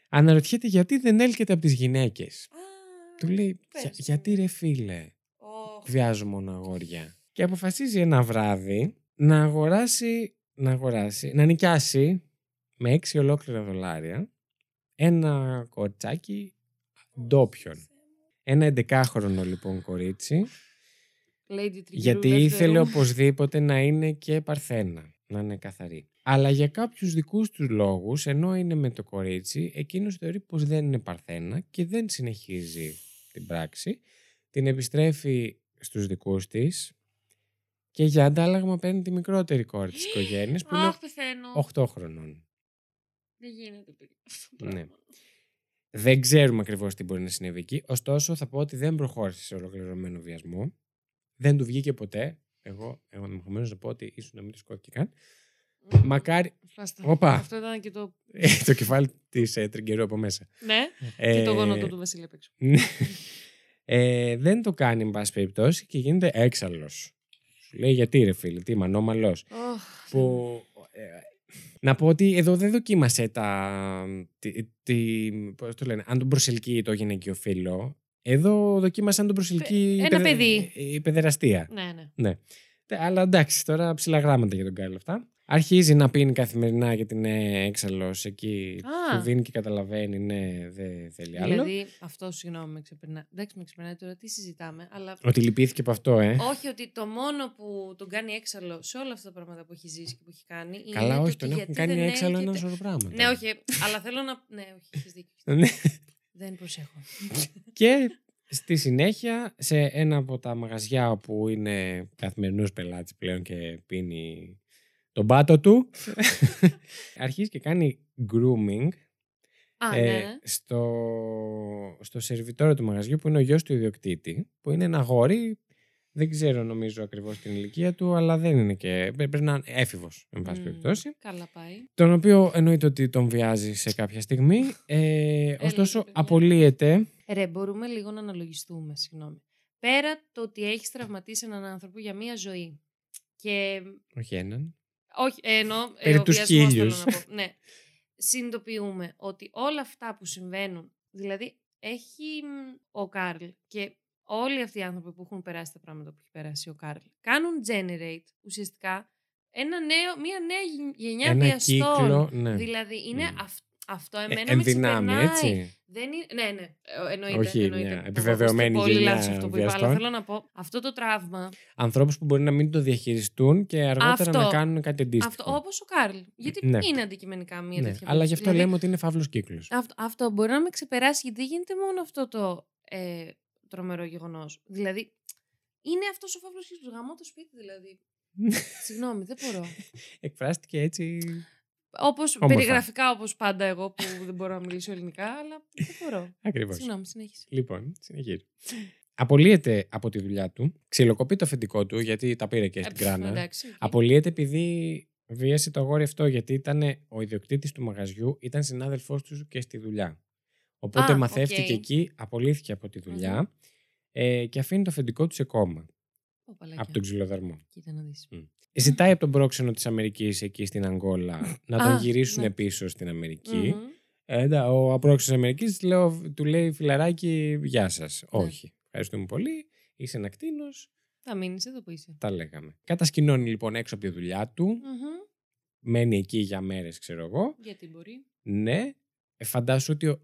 Αναρωτιέται γιατί δεν έλκεται από τις γυναίκες. Α, Του λέει, Πες, «Για- ναι. γιατί ρε φίλε, Ωχ. βιάζω μόνο αγόρια. Και αποφασίζει ένα βράδυ να αγοράσει, να αγοράσει, να νοικιάσει με 6 ολόκληρα δολάρια ένα κορτσάκι ντόπιον. Ένα 11χρονο λοιπόν κορίτσι, Lady Trigger γιατί δεύτερου. ήθελε οπωσδήποτε να είναι και παρθένα, να είναι καθαρή. Αλλά για κάποιους δικούς τους λόγους, ενώ είναι με το κορίτσι, εκείνος θεωρεί πως δεν είναι παρθένα και δεν συνεχίζει την πράξη. Την επιστρέφει στους δικούς της και για αντάλλαγμα παίρνει τη μικρότερη κόρη της οικογένειας που είναι Αχ, πεθαίνω. 8 χρονών. Δεν γίνεται, παιδιά. αυτό το Ναι. πράγμα. Δεν ξέρουμε ακριβώς τι μπορεί να συνέβη εκεί. Ωστόσο, θα πω ότι δεν προχώρησε σε ολοκληρωμένο βιασμό. Δεν του βγήκε ποτέ. Εγώ, εγώ ενδεχομένως να πω ότι ίσως να μην του σκόθηκε καν. Μμμ. Μακάρι. Φάστα. Όπα. Αυτό ήταν και το. το κεφάλι της ε, τριγκερού από μέσα. Ναι, Ε, και το γόνατο του Βασίλη απ' έξω. ναι. ε, δεν το κάνει, εν πάση περιπτώσει, και γίνεται έξαλλος. Σου λέει γιατί ρε φίλε, τι είμαι ανώμαλος. Ωχ, που ε, να πω ότι εδώ δεν δοκίμασε τα. Τι, τι, πώς το λένε, αν τον προσελκύει το γυναικείο φίλο. Εδώ δοκίμασε αν τον προσελκύει Ένα η παιδε- παιδί. η παιδεραστία. Ναι, ναι. Ναι. Τε- Αλλά εντάξει, τώρα ψηλά γράμματα για τον Κάιλ αυτά. Αρχίζει να πίνει καθημερινά γιατί είναι έξαλλο εκεί. Α. Του δίνει και καταλαβαίνει, ναι, δεν θέλει άλλο. Δηλαδή, αυτό συγγνώμη με ξεπερνά. Εντάξει, με ξεπερνάει τώρα τι συζητάμε, αλλά. Ότι λυπήθηκε από αυτό, ε. Όχι ότι το μόνο που τον κάνει έξαλλο σε όλα αυτά τα πράγματα που έχει ζήσει και που έχει κάνει. Είναι Καλά, το όχι, ότι τον έχουν γιατί κάνει δεν έξαλλο έρχεται- ένα σωρό πράγματα. Ναι, όχι, αλλά θέλω να. Ναι, όχι, έχεις δίκιο. Ναι. Δεν προσέχω. Και στη συνέχεια, σε ένα από τα μαγαζιά όπου είναι καθημερινός πελάτης πλέον και πίνει τον πάτο του, αρχίζει και κάνει grooming Α, ε, ναι, ναι. στο, στο σερβιτόριο του μαγαζιού που είναι ο γιος του ιδιοκτήτη, που είναι ένα αγόρι, δεν ξέρω νομίζω ακριβώς την ηλικία του, αλλά δεν είναι και, πρέπει να είναι έφηβος, εν πάση Μμμ, περιπτώσει. Καλά πάει. Τον οποίο εννοείται ότι τον βιάζει σε κάποια στιγμή, ε, ωστόσο ρε παιδιά. απολύεται Ρε, μπορούμε λίγο να αναλογιστούμε, συγγνώμη. Πέρα το ότι έχει τραυματίσει έναν άνθρωπο για μία ζωή. Και. όχι έναν, Όχι, ε, εννοώ. ε, Περί ο τους βιασμός θέλω χίλιους. να πω. Ναι. Συνειδητοποιούμε ότι όλα αυτά που συμβαίνουν. Δηλαδή, έχει μ, ο Καρλ και όλοι αυτοί οι άνθρωποι που έχουν περάσει τα πράγματα που έχει περάσει ο Καρλ κάνουν generate ουσιαστικά ένα νέο, μια νέα γεν- γενιά ένα βιαστών. κύκλο, ναι. Δηλαδή, είναι Μμ. αυ- αυτό Ε, εμένα εν με δυνάμει, ξεπερνάει. έτσι. Δεν είναι, ναι, ναι, ε, εννοείται. Όχι, εννοείται. μια Το έχω επιβεβαιωμένη ακούσει πολύ γενιά λάθος αυτό που είπα, αλλά βιαστών. θέλω να πω, αυτό το τραύμα, Ανθρώπους που μπορεί να μην το διαχειριστούν και αργότερα Αυτό. να κάνουν κάτι αντίστοιχο. αυτό, όπως ο Κάρλ, γιατί Ναι. είναι αντικειμενικά μία ναι. τέτοια Αλλά γι' αυτό περίπτωση. λέμε ότι είναι φαύλος κύκλος. Αυτό, αυτό μπορεί να με ξεπεράσει γιατί δεν γίνεται μόνο αυτό το ε, τρομερό γεγονός. Δηλαδή, είναι αυτός ο φαύλος κύκλο. Γαμώ το σπίτι, δηλαδή. Συγγνώμη, δεν μπορώ. Εκφράστηκε έτσι. Όπως Όμορφα. περιγραφικά, όπως πάντα εγώ που δεν μπορώ να μιλήσω ελληνικά, αλλά δεν μπορώ. Ακριβώς. Συγγνώμη, συνέχισε. Λοιπόν, συνεχίζει. Απολύεται από τη δουλειά του, ξυλοκοπεί το αφεντικό του γιατί τα πήρε και στην Ε, κράνα. εντάξει, οκ. Απολύεται επειδή βίασε το αγόρι αυτό γιατί ήταν ο ιδιοκτήτης του μαγαζιού, ήταν συνάδελφός τους και στη δουλειά. Οπότε Α, μαθεύτηκε οκ. εκεί, απολύθηκε από τη δουλειά ε, και αφήνει το αφεντικό του σε κόμμα Ω, παλικάρια. από τον ξυλοδαρμό. Κοίτα να δεις. Ζητάει από τον πρόξενο της Αμερικής εκεί στην Αγκόλα να τον Α, γυρίσουν ναι. πίσω στην Αμερική. Μμμ. Ε, εντά, ο πρόξενος Αμερικής του λέει φιλαράκι, γεια σας. Ναι. Όχι. Ευχαριστούμε πολύ. Είσαι ένα κτίνος. Θα μείνεις εδώ που είσαι. Τα λέγαμε. Κατασκηνώνει λοιπόν έξω από τη δουλειά του. Μμμ. Μένει εκεί για μέρες, ξέρω εγώ. Γιατί μπορεί. Ναι. Ε, φαντάσου ότι ο-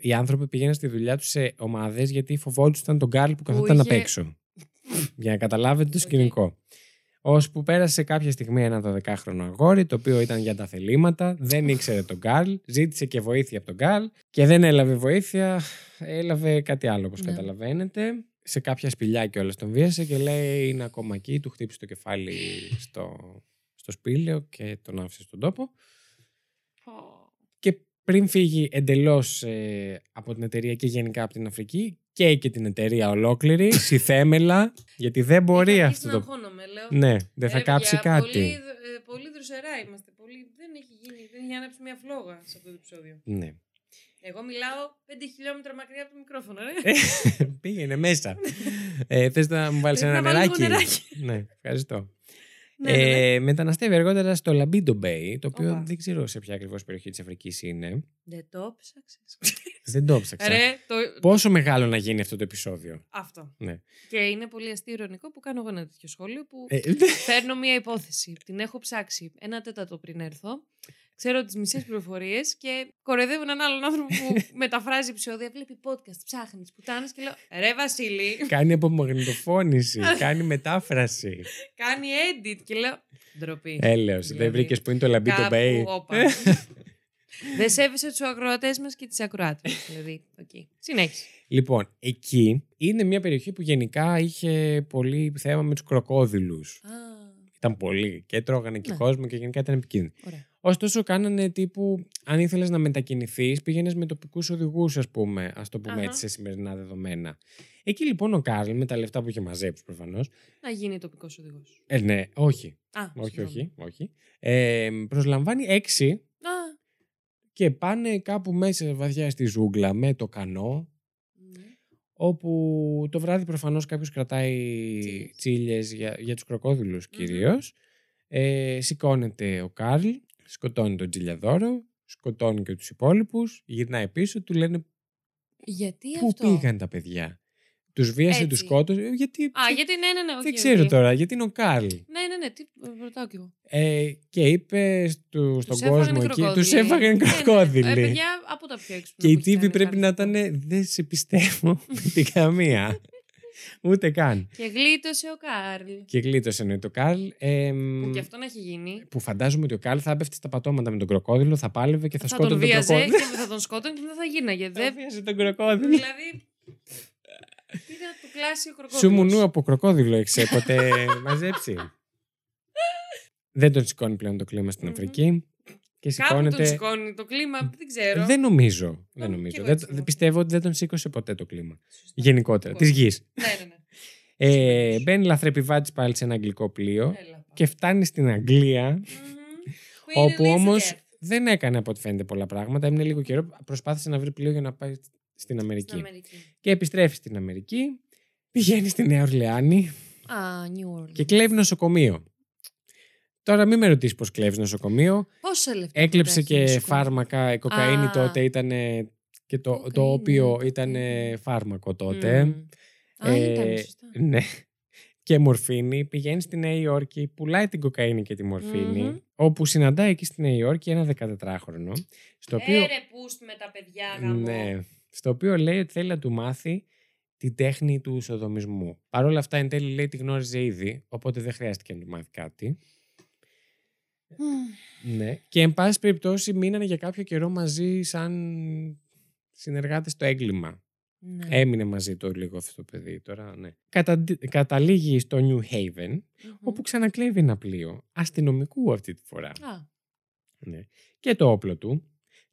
οι άνθρωποι πήγαιναν στη δουλειά τους σε ομάδες γιατί φοβόντουσαν τον Καρλ που καθόταν είχε- απ' έξω. για να καταλάβετε το Οκ. σκηνικό. Ώσπου πέρασε κάποια στιγμή ένα 12χρονο αγόρι, το οποίο ήταν για τα θελήματα, δεν ήξερε τον Καρλ, ζήτησε και βοήθεια από τον Καρλ και δεν έλαβε βοήθεια, έλαβε κάτι άλλο όπως Ναι. καταλαβαίνετε. Σε κάποια σπηλιά και όλα τον βίασε και λέει είναι ακόμα εκεί, του χτύπησε το κεφάλι στο, στο σπήλαιο και τον άφησε στον τόπο. Και πριν φύγει εντελώς ε, από την εταιρεία και γενικά από την Αφρική και και την εταιρεία ολόκληρη, συθέμελα, γιατί δεν μπορεί Είχα αυτό αρχίσει το... να αγχώνομαι, λέω. Ναι, δεν θα Ε, κάψει παιδιά, κάτι. Πολύ, ε, πολύ δροσερά είμαστε. Πολύ... Δεν έχει γίνει, δεν έχει ανάψει μια φλόγα σε αυτό το επεισόδιο. Ναι. Εγώ μιλάω 5 χιλιόμετρα μακριά από το μικρόφωνο, ρε. Πήγαινε μέσα. ε, θες να μου βάλεις Πρέπει ένα να βάλω λίγο νεράκι; νεράκι; ναι, ευχαριστώ. Ναι, ναι, ναι. Ε, μεταναστεύει αργότερα στο Λαμπίντο Bay, το οποίο Οπα. δεν ξέρω σε ποια ακριβώς περιοχή της Αφρικής είναι. Δεν το ψάξες. δεν το ψάξα. Ρε, το... Πόσο μεγάλο να γίνει αυτό το επεισόδιο. Αυτό. Ναι. Και είναι πολύ αστείο ηρωνικό που κάνω εγώ ένα τέτοιο σχόλιο που Ε, Φέρνω μία υπόθεση. Την έχω ψάξει ένα τέταρτο πριν έρθω. Ξέρω τις μισές πληροφορίες και κοροϊδεύω έναν άλλον άνθρωπο που μεταφράζει επεισόδια. Βλέπει podcast, ψάχνει πουτάνε και λέω Ρε Βασίλη, κάνει απομαγνητοφώνηση, κάνει μετάφραση. κάνει edit. Και λέω Ντροπή. Έλεος, δεν Δηλαδή, βρήκες που είναι το Lobito Κάπου, Bay. όπα. Δεν σέβεσαι τους ακροατές μας και τις ακροάτριες. Δηλαδή, οκ. Συνέχισε. Λοιπόν, εκεί είναι μια περιοχή που γενικά είχε πολύ θέμα με τους κροκόδιλους. Α, Ήταν πολύ και τρώγανε και Ναι. κόσμο και γενικά ήταν επικίνδυνοι. ωραία. Ωστόσο, κάνανε τύπου, αν ήθελες να μετακινηθείς, πήγαινες με τοπικούς οδηγούς, ας πούμε, ας το πούμε Αχα. έτσι σε σημερινά δεδομένα. Εκεί λοιπόν ο Κάρλ, με τα λεφτά που είχε μαζέψει προφανώς. Να γίνει τοπικός οδηγός. Ε, ναι, όχι. Α, όχι, συγγνώμη. όχι, όχι. Ε, προσλαμβάνει έξι Α, και πάνε κάπου μέσα βαθιά στη ζούγκλα με το κανό, ναι. όπου το βράδυ προφανώς κάποιος κρατάει Τσίλιες. τσίλιες για, για τους κροκόδιλους κυρίως. Ε, σηκώνεται ο Καρλ, σκοτώνει τον τσιλιαδόρο, σκοτώνει και τους υπόλοιπους, γυρνάει πίσω, του λένε Γιατί πού αυτό; πήγαν τα παιδιά; Τους βίασε, Έτσι. τους σκότωσε, ε, γιατί... Α, γιατί ναι, ναι, ναι. οκ, δεν οκ. ξέρω τώρα, γιατί είναι ο Καρλ. Ναι, ναι, ναι. Τι ρωτάω κι εγώ. Ε, και είπε στου, στον Τους έφαγαν κόσμο οι εκεί, κροκόδιλοι. τους έφαγαν Ναι, ναι. κροκόδιλοι. Ε, παιδιά, από τα πιο έξυπνα. Και οι που έχεις τύποι κάνει, πρέπει να ευχαριστώ. ήταν δεν σε πιστεύω με την καμία. Ούτε καν. Και γλίτωσε ο Κάρλ. Και γλίτωσε εννοεί το Καρλ. εμ, Που και αυτό να έχει γίνει. που φαντάζομαι ότι ο Καρλ θα έπεφτε στα πατώματα με τον κροκόδιλο, θα πάλευε και θα, Θα, σκότωνε τον τον βίαζε κροκόδιλο. και θα τον σκότωνε και δεν θα γίναγε. Θα Δεν... βίαζε τον κροκόδιλο. δηλαδή. Ήταν του κλάσει ο κροκόδιλος. Σου μουνού από κροκόδιλο έχει ποτέ μαζέψει. δεν τον σηκώνει πλέον το κλίμα στην Μμμ. Αφρική. Και Κάπου τον σηκώνεται. σηκώνει το κλίμα, δεν ξέρω. Δεν νομίζω. Μ, Δεν κι νομίζω. εγώ Δεν, έτσι δεν νομίζω. πιστεύω ότι δεν τον σήκωσε ποτέ το κλίμα. Σωστά. Γενικότερα. Της Σωστά. γης. Ναι, ναι, ναι. Ε, μπαίνει λαθρεπιβάτης πάλι σε ένα αγγλικό πλοίο Έλα, πά. και φτάνει στην Αγγλία. Μμμ. Που είναι Όπου όμως Elizabeth δεν έκανε από ό,τι φαίνεται πολλά πράγματα. Έμεινε λίγο καιρό. Προσπάθησε να βρει πλοίο για να πάει στην Αμερική. Στην Αμερική. Και επιστρέφει στην Αμερική. Πηγαίνει στη Νέα Ορλεάνη Α, New Orleans. και κλέβει νοσοκομείο. Τώρα μην με ρωτήσεις πώς κλέβεις νοσοκομείο. Πόσα λεφτά. Έκλεψε πρέπει να και έχει νοσοκομείο; φάρμακα. Η κοκαίνη Α. τότε ήταν. Και το, το Κοκαίνη, οποίο ναι, ήταν κοκαίνη. φάρμακο τότε. Μμ. Α, Ε, ήταν, σωστά. Ναι. Και μορφίνη. Πηγαίνεις στη Νέα Υόρκη, πουλάει την κοκαίνη και τη μορφινη Μμμ. Όπου συναντάει εκεί στη Νέα Υόρκη ένα 14χρονο. Στο οποίο, Έρε πούστ με τα παιδιά γαμό. ναι, στο οποίο λέει ότι θέλει να του μάθει την τέχνη του ισοδομισμού. Παρ' όλα αυτά, εν τέλει λέει τη γνώριζε ήδη, οπότε δεν χρειάστηκε να του μάθει κάτι. Μμ. Ναι. Και εν πάση περιπτώσει μείνανε για κάποιο καιρό μαζί σαν συνεργάτες στο έγκλημα. Ναι. Έμεινε μαζί του λίγο αυτό το παιδί τώρα, ναι. Κατα... Καταλήγει στο New Haven, Μμμ. όπου ξανακλέβει ένα πλοίο αστυνομικού αυτή τη φορά. Α, Ναι. Και το όπλο του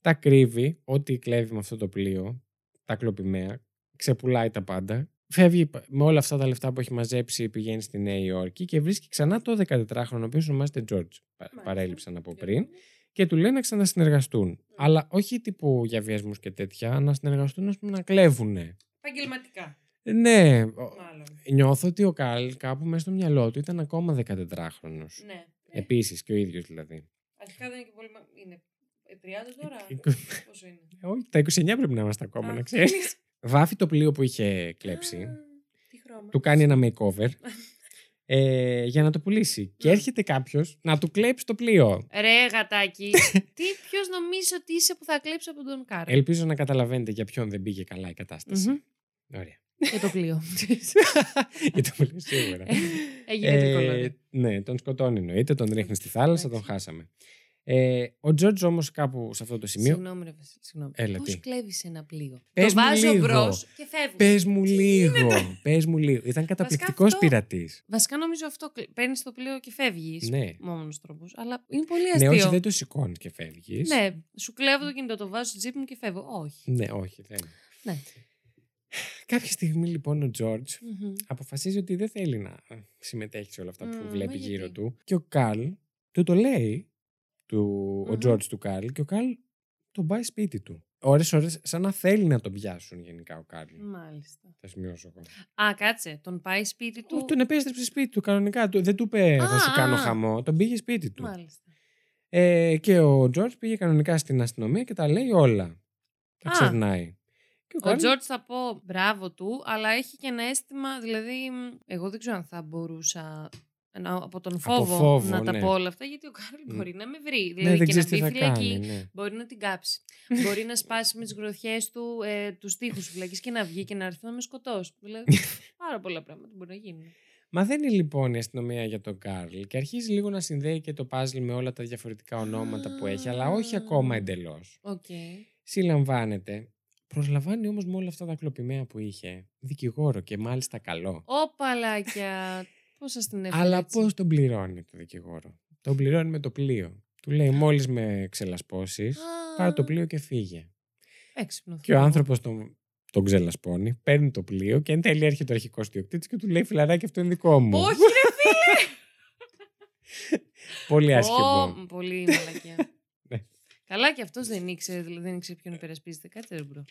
τα κρύβει ό,τι κλέβει με αυτό το πλοίο, τα κλοπημαία, ξεπουλάει τα πάντα. Φεύγει με όλα αυτά τα λεφτά που έχει μαζέψει, πηγαίνει στη Νέα Υόρκη και βρίσκει ξανά το 14χρονο, ο οποίος ονομάζεται George. Πα- Μάλιστα. Παρέλειψαν από και πριν. εγώ. Και του λένε να ξανασυνεργαστούν. Αλλά όχι τύπου για βιασμούς και τέτοια, να συνεργαστούν, ας πούμε, να κλέβουν. Επαγγελματικά. Ναι, ο- Μάλλον. νιώθω ότι ο Καλ κάπου μέσα στο μυαλό του ήταν ακόμα 14χρονο. Ναι. Ε, Επίσης και ο ίδιος δηλαδή. Αρχικά δεν είναι και πολύ. μα- Είναι ε, 30 τώρα. Είκο- Πόσο είναι; Όχι, τα 29 πρέπει να είμαστε ακόμα, Α. να ξέρεις. Βάφει το πλοίο που είχε κλέψει. Α, Τι χρώμα. του κάνει ένα makeover ε, για να το πουλήσει. Και Ναι. έρχεται κάποιος να του κλέψει το πλοίο. Ρε γατάκι, τι ποιος νομίζει ότι είσαι που θα κλέψει από τον Καρλ. Ελπίζω να καταλαβαίνετε για ποιον δεν πήγε καλά η κατάσταση. Μμμ. Ωραία. Για το πλοίο. για το πλοίο σίγουρα. Έγινε Ε, τρικολόρο. ναι, τον σκοτώνει εννοείται, τον ρίχνει στη θάλασσα, τον Εντάξει. χάσαμε. Ε, ο Τζόρτζ όμως κάπου σε αυτό το σημείο. Συγγνώμη, ρε Βασίλη. Συγγνώμη. Έλα, Πώς τι. κλέβεις ένα πλοίο; Πες το μου βάζω λίγο. μπρος και φεύγω. Πες μου λίγο. Πες μου λίγο. Ήταν καταπληκτικός αυτό- πειρατής. Βασικά νομίζω αυτό. Παίρνεις το πλοίο και φεύγεις. Ναι. Μόνος τρόπος. Αλλά είναι πολύ Ναι, αστείο. όχι, δεν το σηκώνεις και φεύγεις. Ναι, σου κλέβω το κινητό, το βάζω στο τζίπ μου και φεύγω. Όχι. Ναι, όχι, δεν. Ναι. Κάποια στιγμή λοιπόν ο Τζόρτζ Μμμ. αποφασίζει ότι δεν θέλει να συμμετέχει σε όλα αυτά που Μμ, βλέπει μα γύρω γιατί; του. Και ο Καρλ του το λέει, του, ο Μμμ. Τζόρτζ του Καρλ, και ο Καρλ τον πάει σπίτι του. ώρες-ώρες σαν να θέλει να τον πιάσουν γενικά ο Καρλ. Μάλιστα. Θα σημειώσω εγώ. Α, κάτσε. Τον πάει σπίτι του; Όχι, τον επέστρεψε σπίτι του κανονικά. Του- Δεν του είπε θα Α, σου κάνω α. χαμό. Τον πήγε σπίτι του. Μάλιστα. Ε, και ο Τζορτζ πήγε κανονικά στην αστυνομία και τα λέει όλα. Τα Α. ξερνάει. Και ο Ο Καρλ- Τζορτζ θα πω μπράβο του, αλλά έχει και ένα αίσθημα, δηλαδή, μ, εγώ δεν ξέρω αν θα μπορούσα να- από τον φόβο, φόβο, να τα ναι. πω όλα αυτά, γιατί ο Καρλ Μ. μπορεί να με βρει. Ναι, Δηλαδή δεν και να ξέρεις τι μπει θα φυλακή, κάνει. Ναι. μπορεί να την κάψει. μπορεί να σπάσει με τις γροθιές του ε, τους τοίχους φυλακής και να βγει και να έρθει να με σκοτώσει. δηλαδή, πάρα πολλά πράγματα μπορεί να γίνουν. Μαθαίνει λοιπόν η αστυνομία για τον Κάρλ και αρχίζει λίγο να συνδέει και το πάζλ με όλα τα διαφορετικά ονόματα που έχει, αλλά όχι ακόμα Α. εντελώς. Οκ. Συλλαμβάνεται. Προσλαμβάνει όμως με όλα αυτά τα κλοπημαία που είχε δικηγόρο και μάλιστα καλό. Ωπαλάκια. Πώς σας την έφερε. Αλλά έτσι; πώς τον πληρώνει το δικηγόρο; Τον πληρώνει με το πλοίο. Του λέει: Μόλις με ξελασπώσεις, Α, πάρε το πλοίο και φύγε. Έξυπνο. Και ο αυτό. άνθρωπος τον, τον ξελασπώνει, παίρνει το πλοίο και εν τέλει έρχεται ο αρχικός ιδιοκτήτης και του λέει: Φιλαράκι, αυτό είναι δικό μου. Όχι, ρε Πολύ άσχημο. Ω, πολύ μαλακία. Ναι. Καλά και αυτός δεν ήξερε, δηλαδή δεν ήξερε ποιον υπερασπίζεται. Κάτσε ρε bro.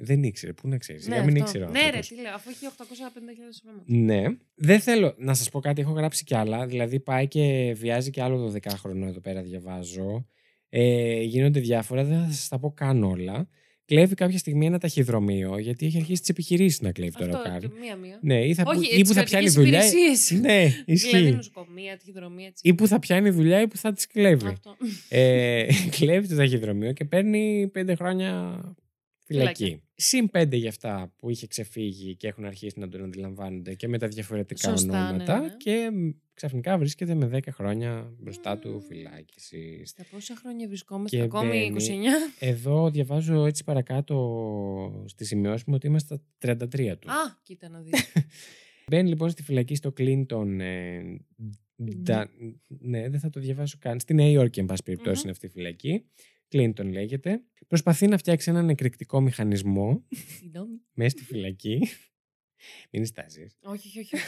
Δεν ήξερε. Πού να ξέρεις. Ναι, Για μην αυτό. ήξερε ο Ναι, ρε, άνθρωπος. τι λέω, αφού έχει 850.000 πράγματα. Ναι. Δεν θέλω να σας πω κάτι. Έχω γράψει κι άλλα. Δηλαδή πάει και βιάζει και άλλο 12χρονο εδώ πέρα, διαβάζω. Ε, γίνονται διάφορα. Δεν θα σας τα πω καν όλα. Κλέβει κάποια στιγμή ένα ταχυδρομείο, γιατί έχει αρχίσει τις επιχειρήσεις να κλέβει τώρα ο Αυτό, Κάρλ. και μία-μία. Ναι, ή, θα, που- Όχι, ή που θα τις πιάνει κρατικές δουλειά. υπηρεσίες. Ναι, Δηλαδή ισχύει. νοσοκομεία, ταχυδρομεία, έτσι. Ή που θα πιάνει δουλειά ή που θα τις κλέβει. Αυτό. ε, κλέβει το ταχυδρομείο και παίρνει πέντε χρόνια φυλακή. Φυλακή. Συν πέντε για αυτά που είχε ξεφύγει και έχουν αρχίσει να τον αντιλαμβάνονται και με τα διαφορετικά Σωστά, ναι, ονόματα. ναι. Και μ, ξαφνικά βρίσκεται με 10 χρόνια μπροστά του Μμμ. φυλάκισης. Στα πόσα χρόνια βρισκόμαστε, Και ακόμη μπαίνει- 29. Εδώ διαβάζω έτσι παρακάτω στη σημειώση μου ότι είμαστε στα 33 του. Α, κοίτα να δεις. Μπαίνει λοιπόν στη φυλακή στο Clinton. Ε, Ντα- ναι, δεν θα το διαβάσω καν. Στη Νέα Υόρκη, εν πάση περιπτώσει, Μμμ. είναι αυτή η φυλακή. Clinton λέγεται. Προσπαθεί να φτιάξει έναν εκρηκτικό μηχανισμό Συγγνώμη. μέσα στη φυλακή. Μην στάζει. Όχι, όχι, όχι.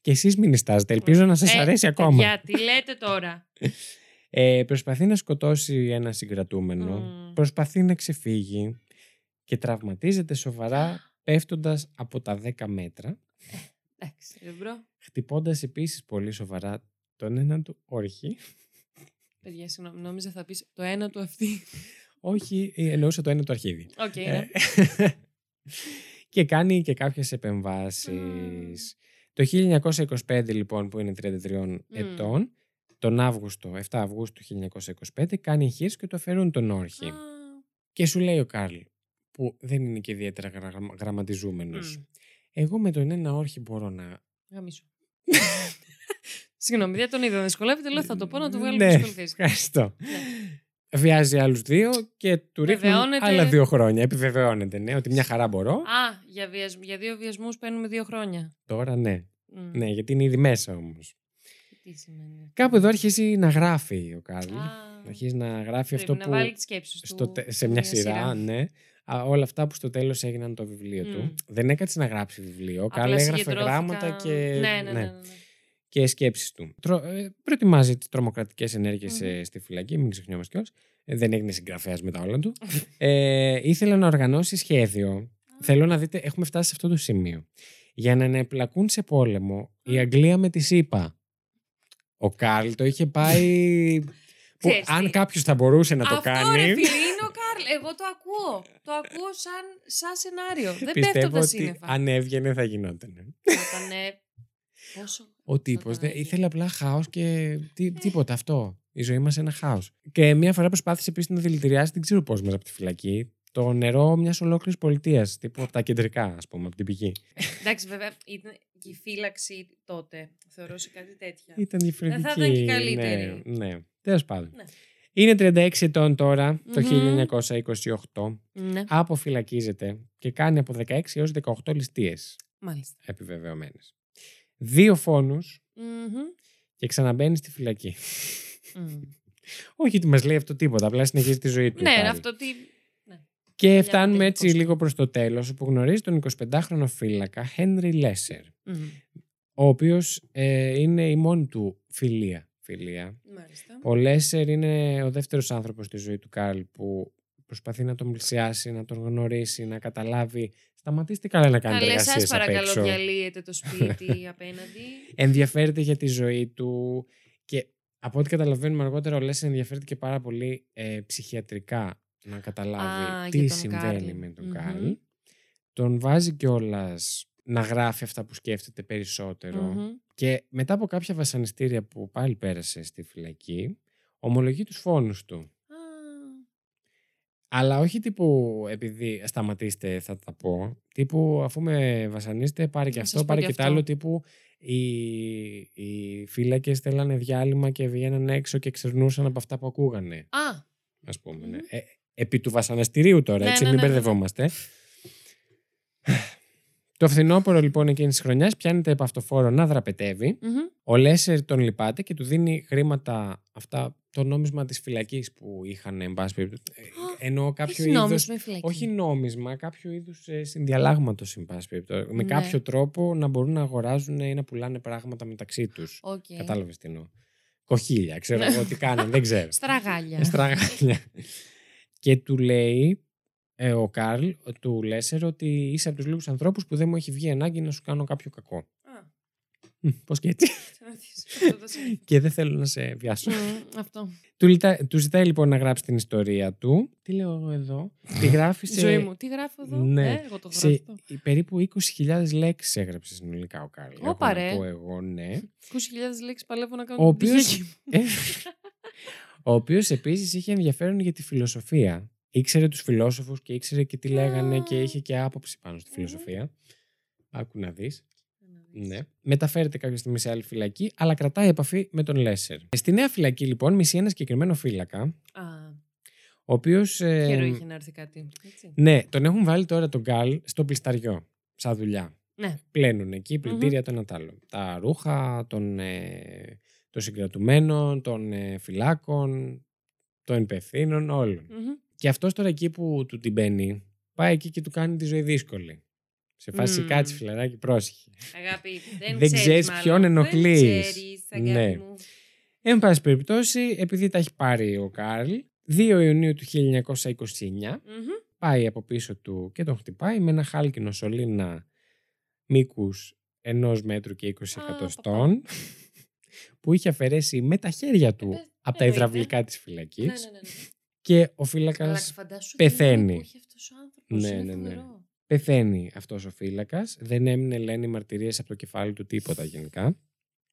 Και εσείς μην στάζετε. Ελπίζω να σας Ε, αρέσει ακόμα. Για τι λέτε τώρα; Ε, προσπαθεί να σκοτώσει ένα συγκρατούμενο. Μμ. Προσπαθεί να ξεφύγει. Και τραυματίζεται σοβαρά πέφτοντας από τα 10 μέτρα. Εντάξει, ρε bro. Χτυπώντας επίσης πολύ σοβαρά τον έναν του όρχη. Παιδιά, συγγνώμη, νόμιζα θα πεις το ένα του αυτή. Όχι, ε, εννοούσα το ένα του αρχίδι. Οκ, Ε, ναι. και κάνει και κάποιες επεμβάσεις. Το 1925 λοιπόν που είναι 33 ετών, τον Αύγουστο, 7 Αυγούστου 1925, κάνει εγχείρηση και το αφαιρούν τον όρχη. Α, Και σου λέει ο Κάρλ, που δεν είναι και ιδιαίτερα γρα- γραμματιζούμενος, μμ. εγώ με τον ένα όρχη μπορώ να... Γαμίσου. Συγγνώμη, δεν τον είδα να δυσκολεύεται, λέω θα το πω να του βγάλω Ναι. ναι. δυσκολίες. Ευχαριστώ. Βιάζει άλλους δύο και του ρίχνουν Βεβαιώνεται- άλλα δύο χρόνια. Επιβεβαιώνεται, ναι, ότι μια χαρά μπορώ. Α, για, βιασμ- για δύο βιασμούς παίρνουμε δύο χρόνια. Τώρα ναι. Μμ. Ναι, γιατί είναι ήδη μέσα όμως. Τι σημαίνει. Κάπου εδώ αρχίζει να γράφει ο Κάρλ. Α, Αρχίζει να γράφει πρέπει αυτό να που. βάλει τις σκέψεις του στο τε- σε μια σειρά, ναι. Α, όλα αυτά που στο τέλος έγιναν το βιβλίο Μμ. του. Δεν έκατσε να γράψει βιβλίο. Ο Απλά Κάρλ έγραφε συγκεντρώθηκα- γράμματα και, Ναι, ναι, ναι. ναι, ναι. Και σκέψεις του. Τρο, ε, προετοιμάζει τις τρομοκρατικές ενέργειες, Μμμ. ε, στη φυλακή, μην ξεχνιόμαστε κιόλας. Ε, δεν έγινε συγγραφέας με τα όλα του. ε, ήθελε να οργανώσει σχέδιο. Θέλω να δείτε, έχουμε φτάσει σε αυτό το σημείο. Για να εμπλακούν σε πόλεμο η Αγγλία με τη ΗΠΑ. Ο Κάρλ το είχε πάει. που Ξέρεις αν τι; κάποιος θα μπορούσε να το Αυτό κάνει. ρε φίλε είναι ο Κάρλ. Εγώ το ακούω. Το ακούω σαν, σαν σενάριο. Δεν πέφτω από Πιστεύω τα ότι σύννεφα. αν έβγαινε θα γινόταν. Όταν, ε, πόσο... Ο τύπος ήταν εκεί. ήθελε απλά χάος και τι, τίποτα αυτό. Η ζωή μας ένα χάος. Και μία φορά προσπάθησε επίσης να δηλητηριάσει, δεν ξέρω πώς μέσα από τη φυλακή, το νερό μιας ολόκληρης πολιτείας. Τύπου από τα κεντρικά, ας πούμε, από την πηγή. Εντάξει, βέβαια, ήταν και η φύλαξη τότε. Θεωρώ σε κάτι τέτοια. Ήταν διαφορετική. θα ήταν και καλύτερη. Ναι, ναι. τέλος πάντων. Ναι. Είναι 36 ετών τώρα, το Μμμ. 1928. Ναι, Αποφυλακίζεται και κάνει από 16 έως 18 ληστείες μάλιστα. επιβεβαιωμένες. Δύο φόνους Μμμ. και ξαναμπαίνεις στη φυλακή. Μμ. Όχι ότι μας λέει αυτό τίποτα, απλά συνεχίζει τη ζωή του. Ναι, πάλι. αυτό τι. Και Παλιά φτάνουμε με έτσι τελικό λίγο προς το τέλος, όπου γνωρίζει τον 25χρονο φύλακα Henry Lesser, Μμ. ο οποίος ε, είναι η μόνη του φιλία. φιλία. Μάλιστα. Ο Λέσσερ είναι ο δεύτερος άνθρωπος στη ζωή του Καρλ που προσπαθεί να τον πλησιάσει, να τον γνωρίσει, να καταλάβει. Σταματήστε καλά να κάνετε Καλέ εργασίες σας απ' παρακαλώ έξω. διαλύετε το σπίτι απέναντι. Ενδιαφέρεται για τη ζωή του και από ό,τι καταλαβαίνουμε αργότερα ο Λέσσερ ενδιαφέρεται και πάρα πολύ ε, ψυχιατρικά να καταλάβει Α, τι για τον συμβαίνει Καρλ. με τον Μμμ. Καρλ. Τον βάζει κιόλας να γράφει αυτά που σκέφτεται περισσότερο. Μμμ. Και μετά από κάποια βασανιστήρια που πάλι πέρασε στη φυλακή, ομολογεί τους φόνους του. Α, Αλλά όχι τύπου επειδή σταματήστε θα τα πω. Τύπου αφού με βασανίστε πάρε και Να αυτό, σας πω πάρε και και το αυτό. άλλο. Τύπου οι, οι φύλακες θέλανε διάλειμμα και βγαίνανε έξω και ξερνούσαν από αυτά που ακούγανε. Α, Ας πούμε. ναι. Μμμ. Ε, επί του βασανιστηρίου τώρα, Ναι, έτσι, ναι, μην ναι, ναι, ναι. μπερδευόμαστε. Το φθινόπωρο λοιπόν εκείνης της χρονιάς πιάνεται επ' αυτοφόρο να δραπετεύει. μμμ. Ο Λέσσερ τον λυπάται και του δίνει χρήματα αυτά, το νόμισμα της φυλακής που είχαν, εν πάση περιπτώσει. Ε, Εννοώ κάποιο Έχει είδος, νόμισμα η φυλακή. όχι νόμισμα, κάποιο είδους ε, συνδιαλάγματος, εν πάση περιπτώσει. Με Ναι. κάποιο τρόπο να μπορούν να αγοράζουν ή να πουλάνε πράγματα μεταξύ τους. Οκ. Κατάλαβες τι εννοώ. Κοχύλια, ξέρω εγώ τι κάνουν, δεν ξέρω. Στραγάλια. Στραγάλια. και του λέει ε, ο Καρλ, του Λέσσερ, ότι είσαι από τους λίγους ανθρώπους που δεν μου έχει βγει ανάγκη να σου κάνω κάποιο κακό. Α, Μ, Πώς και έτσι. ξαναδείς. Αυτό το σημείο. και δεν θέλω να σε βιάσω. Μμ, Αυτό. Του, λιτά- του ζητάει λοιπόν να γράψει την ιστορία του. Τι λέω εγώ εδώ; Τη γράφει σε, Ζωή μου. Τι γράφω εδώ; Ναι. Ε, εγώ το σε γράφω. περίπου 20.000 λέξεις έγραψε συνολικά ο Κάρλ. Ω, Έχω παρέ. να πω εγώ, ναι. 20.000 λέξεις παλεύω να Ο κάνω την οποίος, πτυχιακή μου. ε, ο οποίος επίσης είχε ενδιαφέρον για τη φιλοσοφία. Ήξερε τους φιλόσοφους και ήξερε και τι λέγανε και Α. είχε και άποψη πάνω στη Μμμ. φιλοσοφία. Άκου να δεις. Ναι. Μεταφέρεται κάποια στιγμή σε άλλη φυλακή, αλλά κρατάει επαφή με τον Λέσσερ. Στη νέα φυλακή, λοιπόν, μισεί ένα συγκεκριμένο φύλακα, Α, ο οποίος. Ε, χαίρο είχε να έρθει κάτι. Έτσι. ναι, τον έχουν βάλει τώρα τον Γκάλ στο πλυσταριό, σαν δουλειά. Ναι. Πλένουν εκεί πλυντήρια το ένα τ' άλλο. Τα ρούχα των, ε, των συγκρατουμένων, των ε, φυλάκων, των υπευθύνων, όλων. Μμμ. Και αυτός τώρα εκεί που του την μπαίνει, πάει εκεί και του κάνει τη ζωή δύσκολη. Σε φάση Μμμ. κάτσε φιλαράκι, πρόσεχε. Αγάπη, δεν, Δεν ξέρεις ξέρεις μάλλον. ποιον ενοχλείς. Δεν ξέρεις, αγάπη Ναι. μου. Εν πάση περιπτώσει, επειδή τα έχει πάρει ο Κάρλ, 2 Ιουνίου του 1929 Μμμ. πάει από πίσω του και τον χτυπάει με ένα χάλκινο σωλήνα μήκους ενός μέτρου και 20 Α, εκατοστών που είχε αφαιρέσει με τα χέρια του Ε, από τα εννοείται. υδραυλικά της Ναι, φυλακής ναι, ναι. ναι. Και ο Αλλά φύλακας φαντάσου πεθαίνει. τι που έχει αυτός ο άνθρωπος. Ναι, είναι ναι, ναι. φοβερό. πεθαίνει αυτός ο φύλακας δεν έμεινε λένε μαρτυρίες από το κεφάλι του τίποτα γενικά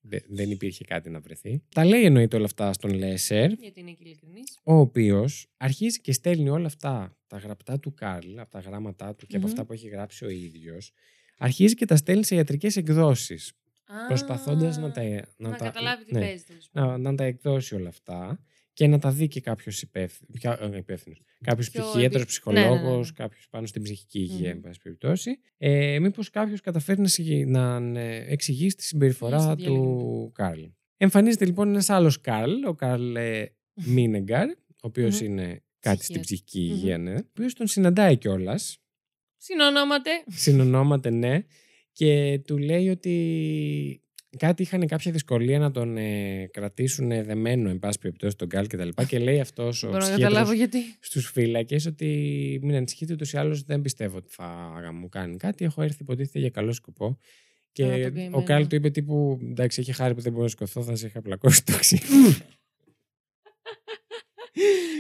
Δε- δεν υπήρχε κάτι να βρεθεί τα λέει εννοείται όλα αυτά στον Λέσερ Γιατί είναι και ειλικρινής. ο οποίος αρχίζει και στέλνει όλα αυτά τα γραπτά του Καρλ, από τα γράμματά του και από Μμμ. αυτά που έχει γράψει ο ίδιος, αρχίζει και τα στέλνει σε ιατρικές εκδόσεις. Α, Προσπαθώντας να τα. Να, τα, καταλάβει τι ναι, παίζει. τέλος πάντων. να, να τα εκδώσει όλα αυτά και να τα δει και κάποιος υπεύθυνος. Κάποιος Πιο ψυχίατρος, επι- ψυχολόγο, ναι, ναι, ναι. κάποιος πάνω στην ψυχική υγεία, Μμμ. εν πάση περιπτώσει. Ε, Μήπως κάποιος καταφέρει να, συγγε- να ε, εξηγήσει τη συμπεριφορά Είσαι του διαλύμενο. Καρλ. Εμφανίζεται λοιπόν ένας άλλος Καρλ, ο Καρλ ε, Μίνεγκαρ, ο οποίος Μμμ. είναι κάτι στην Ψυχίατρος. ψυχική Μμμ. υγεία, ναι. Ο οποίος τον συναντάει κιόλας. Συνονόματε. Συνονόμαται, ναι. Και του λέει ότι κάτι είχαν κάποια δυσκολία να τον ε, κρατήσουν δεμένο, εν πάση περιπτώσει, τον Γκάλ και τα λοιπά. Και λέει αυτός ο Μπορώ να καταλάβω ψυχίατρος γιατί. στους φύλακες ότι μην ανησυχείτε, ούτως ή άλλως δεν πιστεύω ότι θα μου κάνει κάτι. Έχω έρθει υποτίθεται για καλό σκοπό. Και Α, τον ο καημένο. Γκάλ του είπε τύπου, εντάξει, έχει χάρη που δεν μπορώ να σκοθώ, θα σε είχα πλακώσει το ξύλο.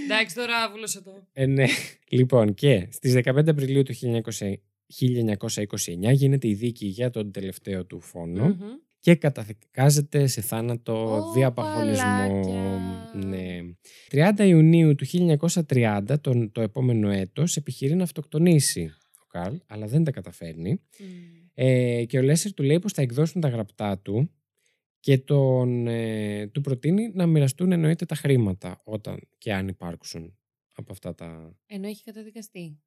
Εντάξει, τώρα άβουλος εδώ. Ε, ναι. Λοιπόν, και στις 15 Απριλίου του 1900 1929 γίνεται η δίκη για τον τελευταίο του φόνο Μμμ. Και καταδικάζεται σε θάνατο Ω, διαπαγωνισμό. παλάκια. Ναι. 30 Ιουνίου του 1930, τον, το επόμενο έτος, επιχειρεί να αυτοκτονήσει ο Καρλ, αλλά δεν τα καταφέρνει. Μμ. Ε, και ο Λέσσερ του λέει πως θα εκδώσουν τα γραπτά του και τον, ε, του προτείνει να μοιραστούν εννοείται τα χρήματα όταν και αν υπάρξουν από αυτά τα... Ενώ έχει καταδικαστεί.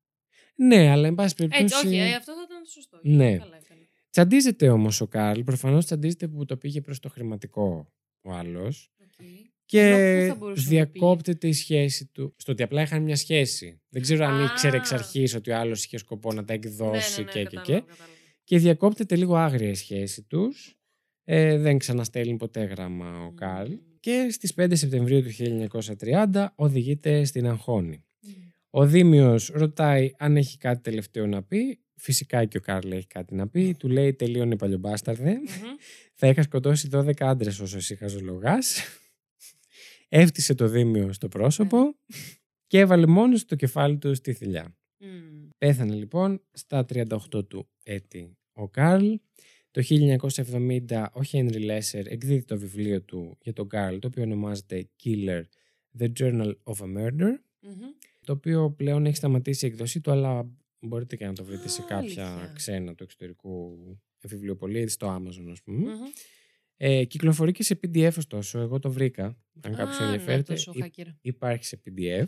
Ναι, αλλά εν πάση περιπτώσει... Έτσι, όχι, ε, αυτό θα ήταν σωστό. Ναι. Καλά έκανε. Τσαντίζεται όμως ο Καρλ, προφανώς τσαντίζεται που το πήγε προς το χρηματικό ο άλλος Οκ. και Ενώ πού θα μπορούσε να διακόπτεται η σχέση του. Στο ότι απλά είχαν μια σχέση. Δεν ξέρω αν Α. ήξερε εξ αρχής ότι ο άλλος είχε σκοπό να τα Ναι, εκδώσει ναι, ναι, και, και, κατάλαβα, και. κατάλαβα. Και διακόπτεται λίγο άγρια η σχέση τους. Ε, δεν ξαναστέλνει ποτέ γράμμα ο Μμμ. Καρλ. Και στις 5 Σεπτεμβρίου του 1930 οδηγείται στην αγχόνη. Μμ. Ο δήμιος ρωτάει αν έχει κάτι τελευταίο να πει. Φυσικά και ο Κάρλ έχει κάτι να πει. Του λέει τελείωνε παλιομπάσταρδε. Μμμ. Θα είχα σκοτώσει 12 άντρες όσο εσύ χαζολογάς. Έφτυσε το δήμιο στο πρόσωπο και έβαλε μόνος το κεφάλι του στη θηλιά. Μμ. Πέθανε λοιπόν στα 38 του έτη ο Καρλ. Το 1970 ο Henry Lesser εκδίδει το βιβλίο του για τον Καρλ, το οποίο ονομάζεται Killer, The Journal of a Murder, Μμμ. το οποίο πλέον έχει σταματήσει η εκδοσή του, αλλά μπορείτε και να το βρείτε σε Α, κάποια αλήθεια. ξένα του εξωτερικού βιβλιοπωλεία, στο Amazon ας πούμε. Μμμ. Ε, κυκλοφορεί και σε PDF ωστόσο, εγώ το βρήκα, αν κάποιος Α, ναι, ενδιαφέρεται. τόσο Υ- hacker. υπάρχει σε PDF.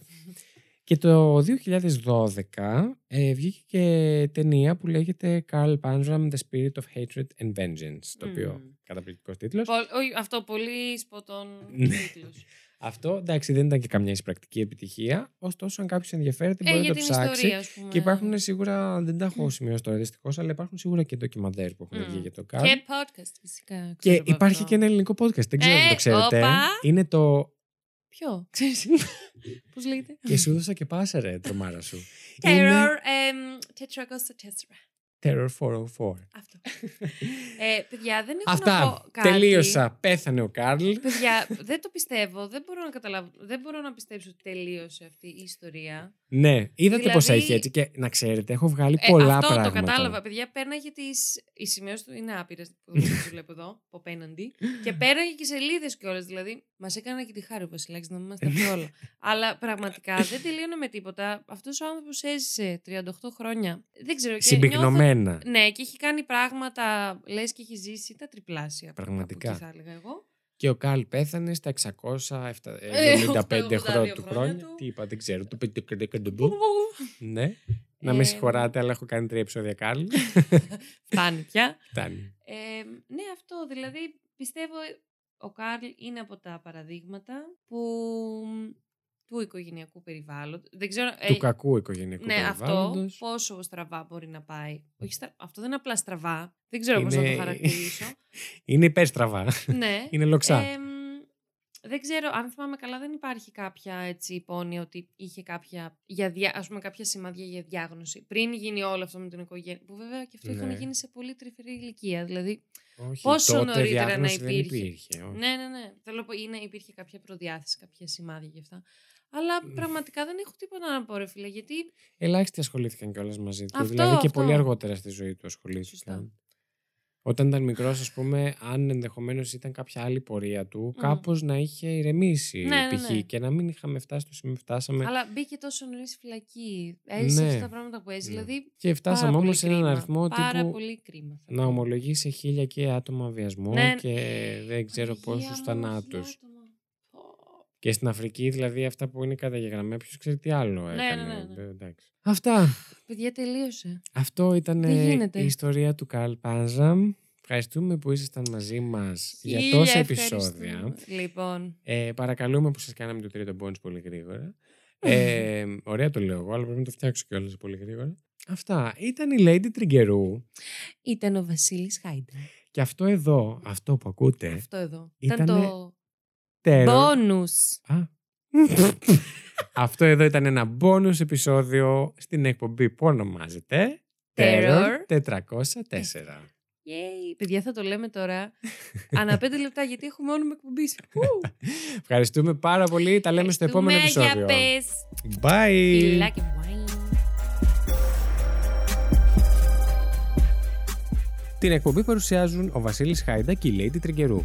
Και το 2012 ε, βγήκε και ταινία που λέγεται Carl Panzram, The Spirit of Hatred and Vengeance, το οποίο Μμμ. καταπληκτικός τίτλος. Πολ- όχι, αυτό πολύ σποτών Ναι. Τίτλος. Αυτό εντάξει δεν ήταν και καμιά εισπρακτική επιτυχία, ωστόσο αν κάποιος ενδιαφέρεται Ε, μπορεί για να το την ψάξει. ιστορία, ας πούμε. Και υπάρχουν σίγουρα, δεν τα έχω σημειώσει τώρα δυστυχώς, αλλά υπάρχουν σίγουρα και ντοκιμαντέρ που έχουν Μμ. βγει για το Carl. Και podcast, φυσικά. Και ξέρω από υπάρχει αυτό. και ένα ελληνικό podcast, δεν ξέρω αν Ε, το ξέρετε. όπα. Είναι το Ποιο, ξέρεις. Πώς λέγεται; «Και σου δώσα και πάσα ρε, τρομάρα σου». Είναι Terror εμ, 404. Terror 404. Αυτό. ε, παιδιά, δεν έχω να Αυτά. πω κάτι. Τελείωσα. Πέθανε ο Καρλ. Παιδιά, δεν το πιστεύω. Δεν μπορώ να καταλάβω. Δεν μπορώ να πιστέψω ότι τελείωσε αυτή η ιστορία. Ναι, είδατε Δηλαδή- πως έχει έτσι. Και να ξέρετε, έχω βγάλει Ε, πολλά αυτό πράγματα. το κατάλαβα. Παιδιά, πέρναγε τις... Οι σημειώσει του είναι άπειρες που τις βλέπω εδώ, από απέναντι. και πέραγε και σελίδες κιόλας. Δηλαδή, μας έκανε και τη χάρη ο Βασιλάκης να μην μας τα πει όλα. Αλλά πραγματικά δεν τελείωνε με τίποτα. Αυτός ο άνθρωπος έζησε 38 χρόνια. Δεν ξέρω. Και Συμπυκνωμένα. νιώθω- Ναι, και έχει κάνει πράγματα, λες και έχει ζήσει τα τριπλάσια. από Πραγματικά. εκεί θα έλεγα εγώ. Και ο Καρλ πέθανε στα 675 82 χρόνια του χρόνια χρόνια. του. Τι είπα, δεν ξέρω. Το πεντεκεντεμπού. Ναι. Να με Ε, συγχωράτε, αλλά έχω κάνει τρία επεισόδια Καρλ. Φτάνει πια. Φτάνει. Ε, ναι, αυτό. Δηλαδή, πιστεύω ο Καρλ είναι από τα παραδείγματα που του οικογενειακού περιβάλλοντος. Δεν ξέρω. ε, Του κακού οικογενειακού ναι, αυτό περιβάλλοντος. πόσο στραβά μπορεί να πάει. Όχι, στρα- αυτό δεν είναι απλά στραβά. Δεν ξέρω πώς να Είναι- το χαρακτηρίσω. Είναι υπέρστραβά. ναι. Είναι λοξά. Εμ, δεν ξέρω, αν θυμάμαι καλά, δεν υπάρχει κάποια έτσι υπόνοια ότι είχε κάποια, για δια, ας πούμε, κάποια σημάδια για διάγνωση. Πριν γίνει όλο αυτό με την οικογένεια. Που βέβαια και αυτό είχαν Ναι. γίνει σε πολύ τρυφερή ηλικία. Δηλαδή, Όχι, πόσο τότε νωρίτερα να διάγνωση δεν υπήρχε. υπήρχε. όχι. ναι, ναι, ναι. Θέλω να πω, είναι, υπήρχε κάποια προδιάθεση, κάποια σημάδια γι' αυτά. Αλλά πραγματικά δεν έχω τίποτα να πω, ρε φίλε, γιατί. Ελάχιστοι ασχολήθηκαν κιόλας μαζί του. Αυτό, δηλαδή και αυτό. πολύ αργότερα στη ζωή του ασχολήθηκαν. Σωστά. Όταν ήταν μικρός, ας πούμε, αν ενδεχομένως ήταν κάποια άλλη πορεία του, Μμ. κάπως να είχε ηρεμήσει Ναι, ναι, π.χ. ναι. και να μην είχαμε φτάσει στο σημείο που φτάσαμε. Αλλά μπήκε τόσο νωρίς φυλακή. Έζησε Ναι. αυτά τα πράγματα που έζησε. Ναι. Δηλαδή. Και φτάσαμε πάρα όμως πολύ σε έναν κρίμα. αριθμό Πάρα τύπου πολύ κρίμα. θα να πω. ομολογεί σε χίλια και άτομα βιασμό Ναι. και δεν ξέρω Παναγία πόσου μου, θανάτους. Χιλιά άτομα. Πω. Και στην Αφρική, δηλαδή, αυτά που είναι καταγεγραμμένα, ποιος ξέρει τι άλλο Ναι, έκανε. ναι, ναι, ναι. Ε, εντάξει. Αυτά. Παιδιά, τελείωσε. Αυτό ήταν Τι ε, γίνεται; η ιστορία του Καρλ Πάνζαμ. Ευχαριστούμε που ήσασταν μαζί μας για Χίλια τόσα ευχαριστούμε. επεισόδια. Λοιπόν. Ε, παρακαλούμε που σας κάναμε το τρίτο bonus πολύ γρήγορα. Ε, ωραία το λέω εγώ, αλλά πρέπει να το φτιάξω κιόλας πολύ γρήγορα. Αυτά. Ήταν η Lady Τριγκερού. Ήταν ο Βασίλης Χάιντα. Και αυτό εδώ, αυτό που ακούτε, Αυτό εδώ. Ήτανε Ήταν το. Terror. Bonus. Α. αυτό εδώ ήταν ένα bonus επεισόδιο στην εκπομπή που ονομάζεται Terror 404. Yay. Παιδιά, θα το λέμε τώρα. Ανά πέντε λεπτά, γιατί έχουμε όνομα εκπομπής. Ευχαριστούμε πάρα πολύ. Τα λέμε στο επόμενο επεισόδιο. Για πες. Bye. Φιλάκια. Bye. Την εκπομπή παρουσιάζουν ο Βασίλης Χάιντα και η Lady Τριγκερού.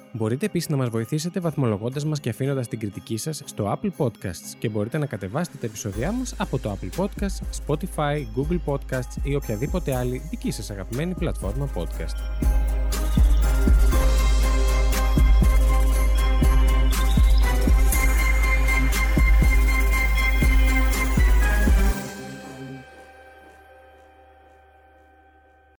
Μπορείτε επίσης να μας βοηθήσετε βαθμολογώντας μας και αφήνοντας την κριτική σας στο Apple Podcasts και μπορείτε να κατεβάσετε τα επεισόδια μας από το Apple Podcasts, Spotify, Google Podcasts ή οποιαδήποτε άλλη δική σας αγαπημένη πλατφόρμα podcast.